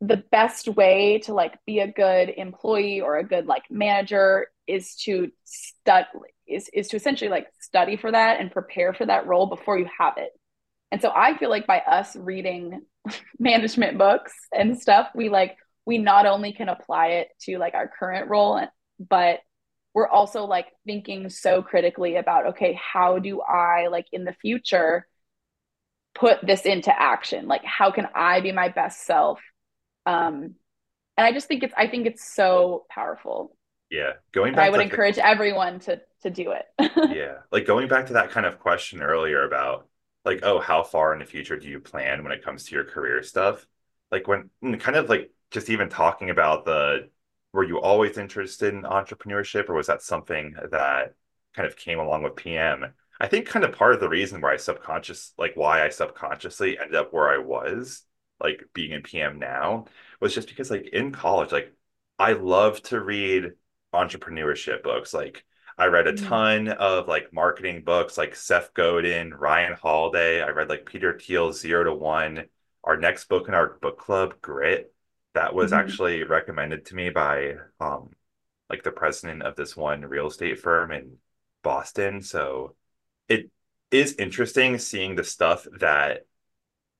the best way to like be a good employee or a good like manager is to study is is to essentially like study for that and prepare for that role before you have it. And so I feel like by us reading management books and stuff, we like we not only can apply it to like our current role, but we're also like thinking so critically about okay, how do I like in the future put this into action? Like how can I be my best self um, and I just think it's I think it's so powerful. Yeah, going back. I would encourage the, everyone to to do it. yeah, like going back to that kind of question earlier about like, oh, how far in the future do you plan when it comes to your career stuff? Like when mm, kind of like just even talking about the were you always interested in entrepreneurship or was that something that kind of came along with PM? I think kind of part of the reason why I subconscious like why I subconsciously ended up where I was like being in PM now was just because like in college, like I love to read entrepreneurship books. Like I read a mm-hmm. ton of like marketing books like Seth Godin, Ryan Holiday. I read like Peter Thiel's Zero to One. Our next book in our book club, Grit, that was mm-hmm. actually recommended to me by um like the president of this one real estate firm in Boston. So it is interesting seeing the stuff that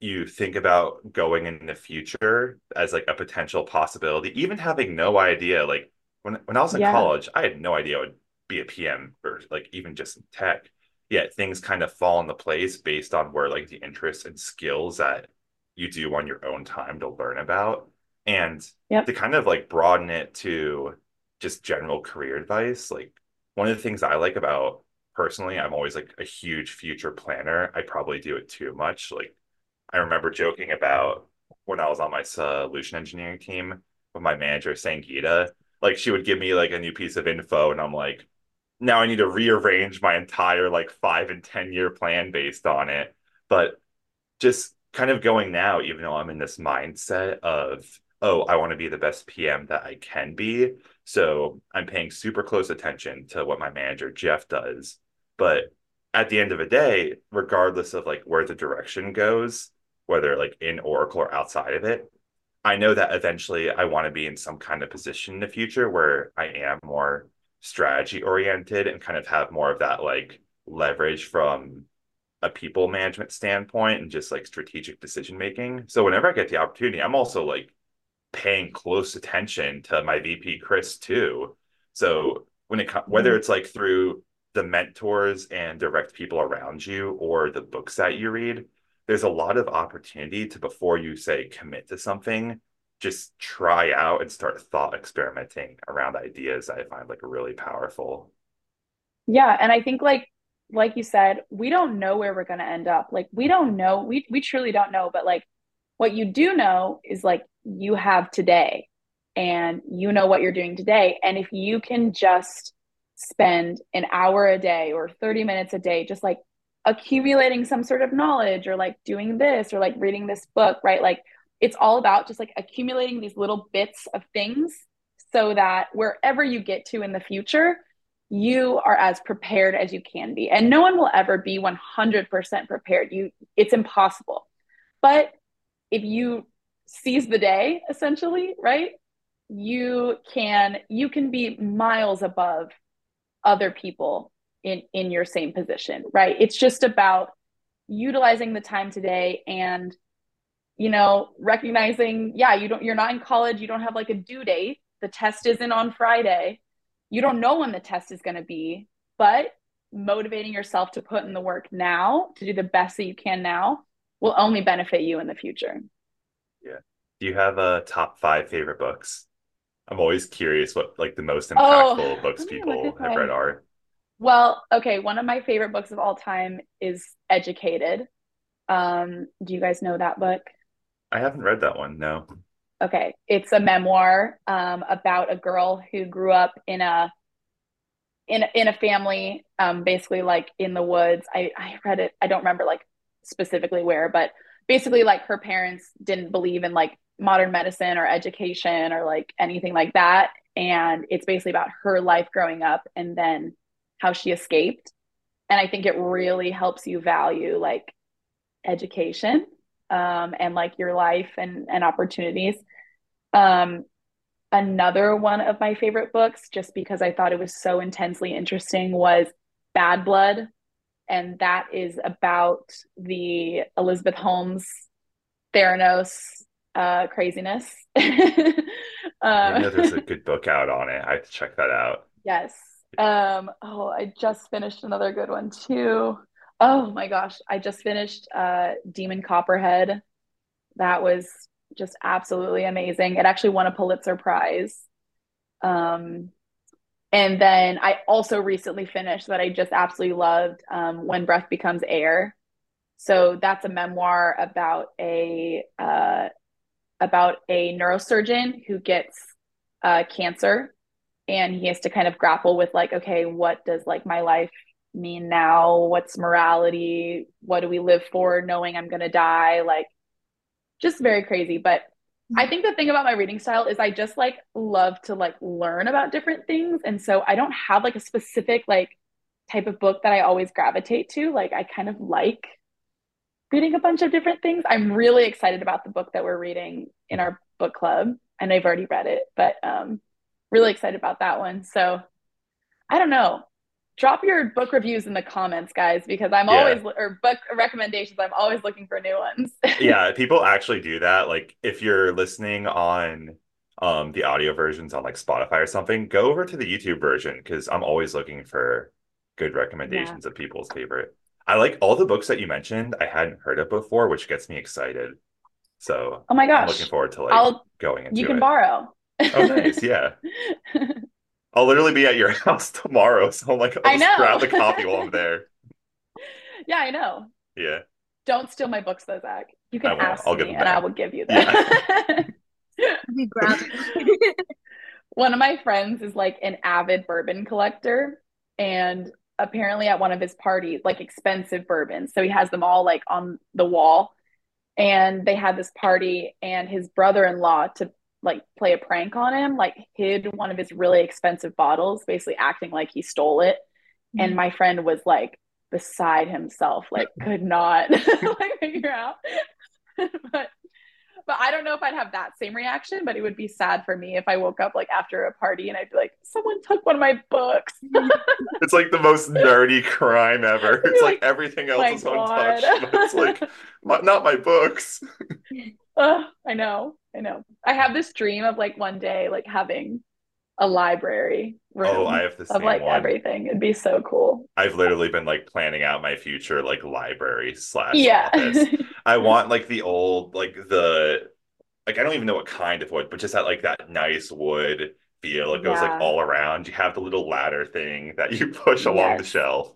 you think about going in the future as like a potential possibility, even having no idea. Like when when I was in yeah. college, I had no idea I would be a PM or like even just in tech. Yet things kind of fall into place based on where like the interests and skills that you do on your own time to learn about. And yep. to kind of like broaden it to just general career advice, like one of the things I like about personally, I'm always like a huge future planner. I probably do it too much. Like I remember joking about when I was on my solution engineering team with my manager, Sangeeta. Like she would give me like a new piece of info, and I'm like, now I need to rearrange my entire like five and 10 year plan based on it. But just kind of going now, even though I'm in this mindset of, oh, I want to be the best PM that I can be. So I'm paying super close attention to what my manager, Jeff, does. But at the end of the day, regardless of like where the direction goes, whether like in Oracle or outside of it, I know that eventually I want to be in some kind of position in the future where I am more strategy oriented and kind of have more of that like leverage from a people management standpoint and just like strategic decision making. So whenever I get the opportunity, I'm also like paying close attention to my VP Chris too. So when it whether mm-hmm. it's like through the mentors and direct people around you or the books that you read, there's a lot of opportunity to before you say commit to something, just try out and start thought experimenting around ideas I find like really powerful. Yeah, and I think like like you said, we don't know where we're going to end up. Like we don't know. We we truly don't know, but like what you do know is like you have today and you know what you're doing today and if you can just spend an hour a day or 30 minutes a day just like accumulating some sort of knowledge or like doing this or like reading this book, right? Like it's all about just like accumulating these little bits of things so that wherever you get to in the future, you are as prepared as you can be. And no one will ever be 100% prepared. You it's impossible. But if you seize the day essentially, right? You can you can be miles above other people in in your same position, right? It's just about utilizing the time today and you know, recognizing, yeah, you don't, you're not in college, you don't have like a due date. The test isn't on Friday. You don't know when the test is going to be, but motivating yourself to put in the work now to do the best that you can now will only benefit you in the future. Yeah. Do you have a top five favorite books? I'm always curious what like the most oh, impactful oh, books people have read are. Well, okay, one of my favorite books of all time is Educated. Um, do you guys know that book? I haven't read that one. No. Okay, it's a memoir um, about a girl who grew up in a in in a family, um, basically like in the woods. I I read it. I don't remember like specifically where, but basically like her parents didn't believe in like modern medicine or education or like anything like that, and it's basically about her life growing up and then how she escaped. And I think it really helps you value like education um, and like your life and, and opportunities. Um, another one of my favorite books, just because I thought it was so intensely interesting, was Bad Blood. And that is about the Elizabeth Holmes Theranos uh, craziness. Um, I know there's a good book out on it. I have to check that out. Yes. Um, oh, I just finished another good one too. Oh my gosh, I just finished uh, Demon Copperhead. That was just absolutely amazing. It actually won a Pulitzer Prize. Um, and then I also recently finished that I just absolutely loved um, When Breath Becomes Air. So that's a memoir about a uh, about a neurosurgeon who gets uh, cancer, and he has to kind of grapple with like, okay, what does like my life mean now? What's morality? What do we live for knowing I'm going to die? Like, just very crazy. But I think the thing about my reading style is I just like love to like learn about different things. And so I don't have like a specific like type of book that I always gravitate to. Like, I kind of like reading a bunch of different things. I'm really excited about the book that we're reading in our book club. And I've already read it, but um really excited about that one. So I don't know drop your book reviews in the comments guys because i'm yeah. always or book recommendations i'm always looking for new ones yeah people actually do that like if you're listening on um the audio versions on like spotify or something go over to the youtube version because i'm always looking for good recommendations yeah. of people's favorite i like all the books that you mentioned i hadn't heard of before which gets me excited so oh my gosh I'm looking forward to like I'll, going into you can it. borrow oh nice yeah I'll literally be at your house tomorrow, so I'm like, I'll I know. grab the copy while I'm there. Yeah, I know. Yeah. Don't steal my books though, Zach. You can ask I'll me, and I will give you them. Yeah. One of my friends is like an avid bourbon collector, and apparently at one of his parties, like expensive bourbons. So he has them all like on the wall. And they had this party, and his brother in law, to like play a prank on him, like hid one of his really expensive bottles, basically acting like he stole it. Mm-hmm. And my friend was like beside himself, like could not like figure out. but but I don't know if I'd have that same reaction, but it would be sad for me if I woke up like after a party and I'd be like, someone took one of my books. it's like the most nerdy crime ever. It's like, like, everything else is God. untouched. But it's like my, not my books. uh, I know. I know. I have this dream of like one day like having a library room oh, I have the of like one. everything. It'd be so cool. I've literally been like planning out my future like library slash yeah. office. I want like the old like the like I don't even know what kind of wood, but just that like that nice wood feel. It goes yeah. like all around. You have the little ladder thing that you push along yes. the shelf.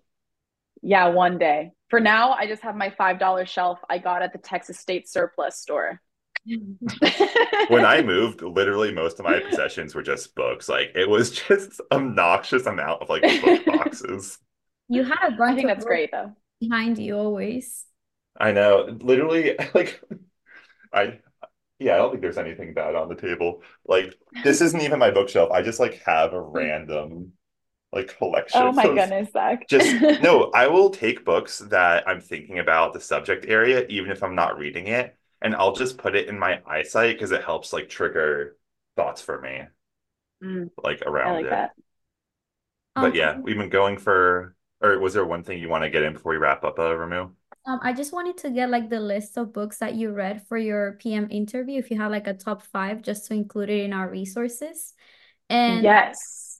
Yeah, one day. For now, I just have my five dollar shelf I got at the Texas State Surplus store when I moved, literally most of my possessions were just books. Like it was just obnoxious amount of like book boxes. You had a bunch. I think that's great though. Behind you always. I know. Literally, like I yeah, I don't think there's anything bad on the table. Like this isn't even my bookshelf. I just like have a random like oh collection. Oh my goodness, Zach. just no, I will take books that I'm thinking about the subject area, even if I'm not reading it and I'll just put it in my eyesight because it helps like trigger thoughts for me, mm, like around like it. That. But yeah, we've been going for. Or was there one thing you want to get in before we wrap up, uh, Ramu? Um, I just wanted to get like the list of books that you read for your PM interview. If you had like a top five, just to include it in our resources. And yes,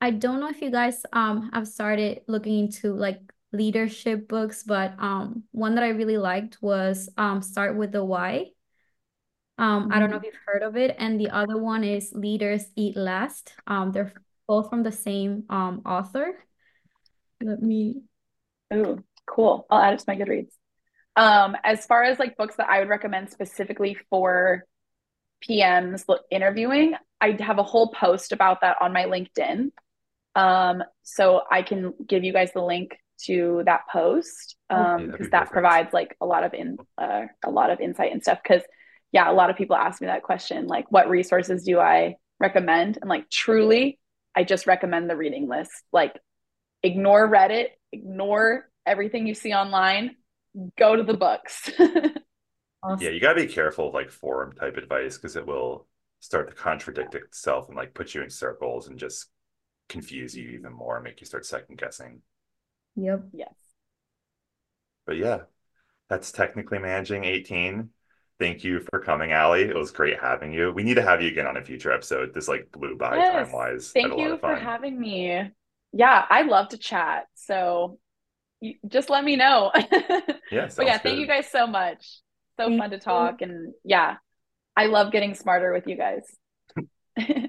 I don't know if you guys um have started looking into like leadership books, but um, one that I really liked was um, Start with the Why. Um, I don't know if mm-hmm. you've heard of it. And the other one is Leaders Eat Last. Um, they're both from the same um, author. Let me. Oh, cool. I'll add it to my Goodreads. Um, as far as like books that I would recommend specifically for PMs interviewing, I have a whole post about that on my LinkedIn. Um, so I can give you guys the link to that post um because okay, that provides like a lot of in uh, a lot of insight and stuff because yeah a lot of people ask me that question like what resources do i recommend? And like truly i just recommend the reading list. Like ignore reddit ignore everything you see online go to the books. Awesome. yeah you got to be careful of like forum type advice because it will start to contradict itself and like put you in circles and just confuse you even more make you start second guessing Yep. Yes. But yeah, that's technically managing 18. Thank you for coming, Alli. It was great having you. We need to have you again on a future episode. This like blew by yes. time wise. Thank you for having me. Yeah, I love to chat. So you, just let me know. yeah. but yeah, good. thank you guys so much. So thank fun to talk. You. And yeah, I love getting smarter with you guys.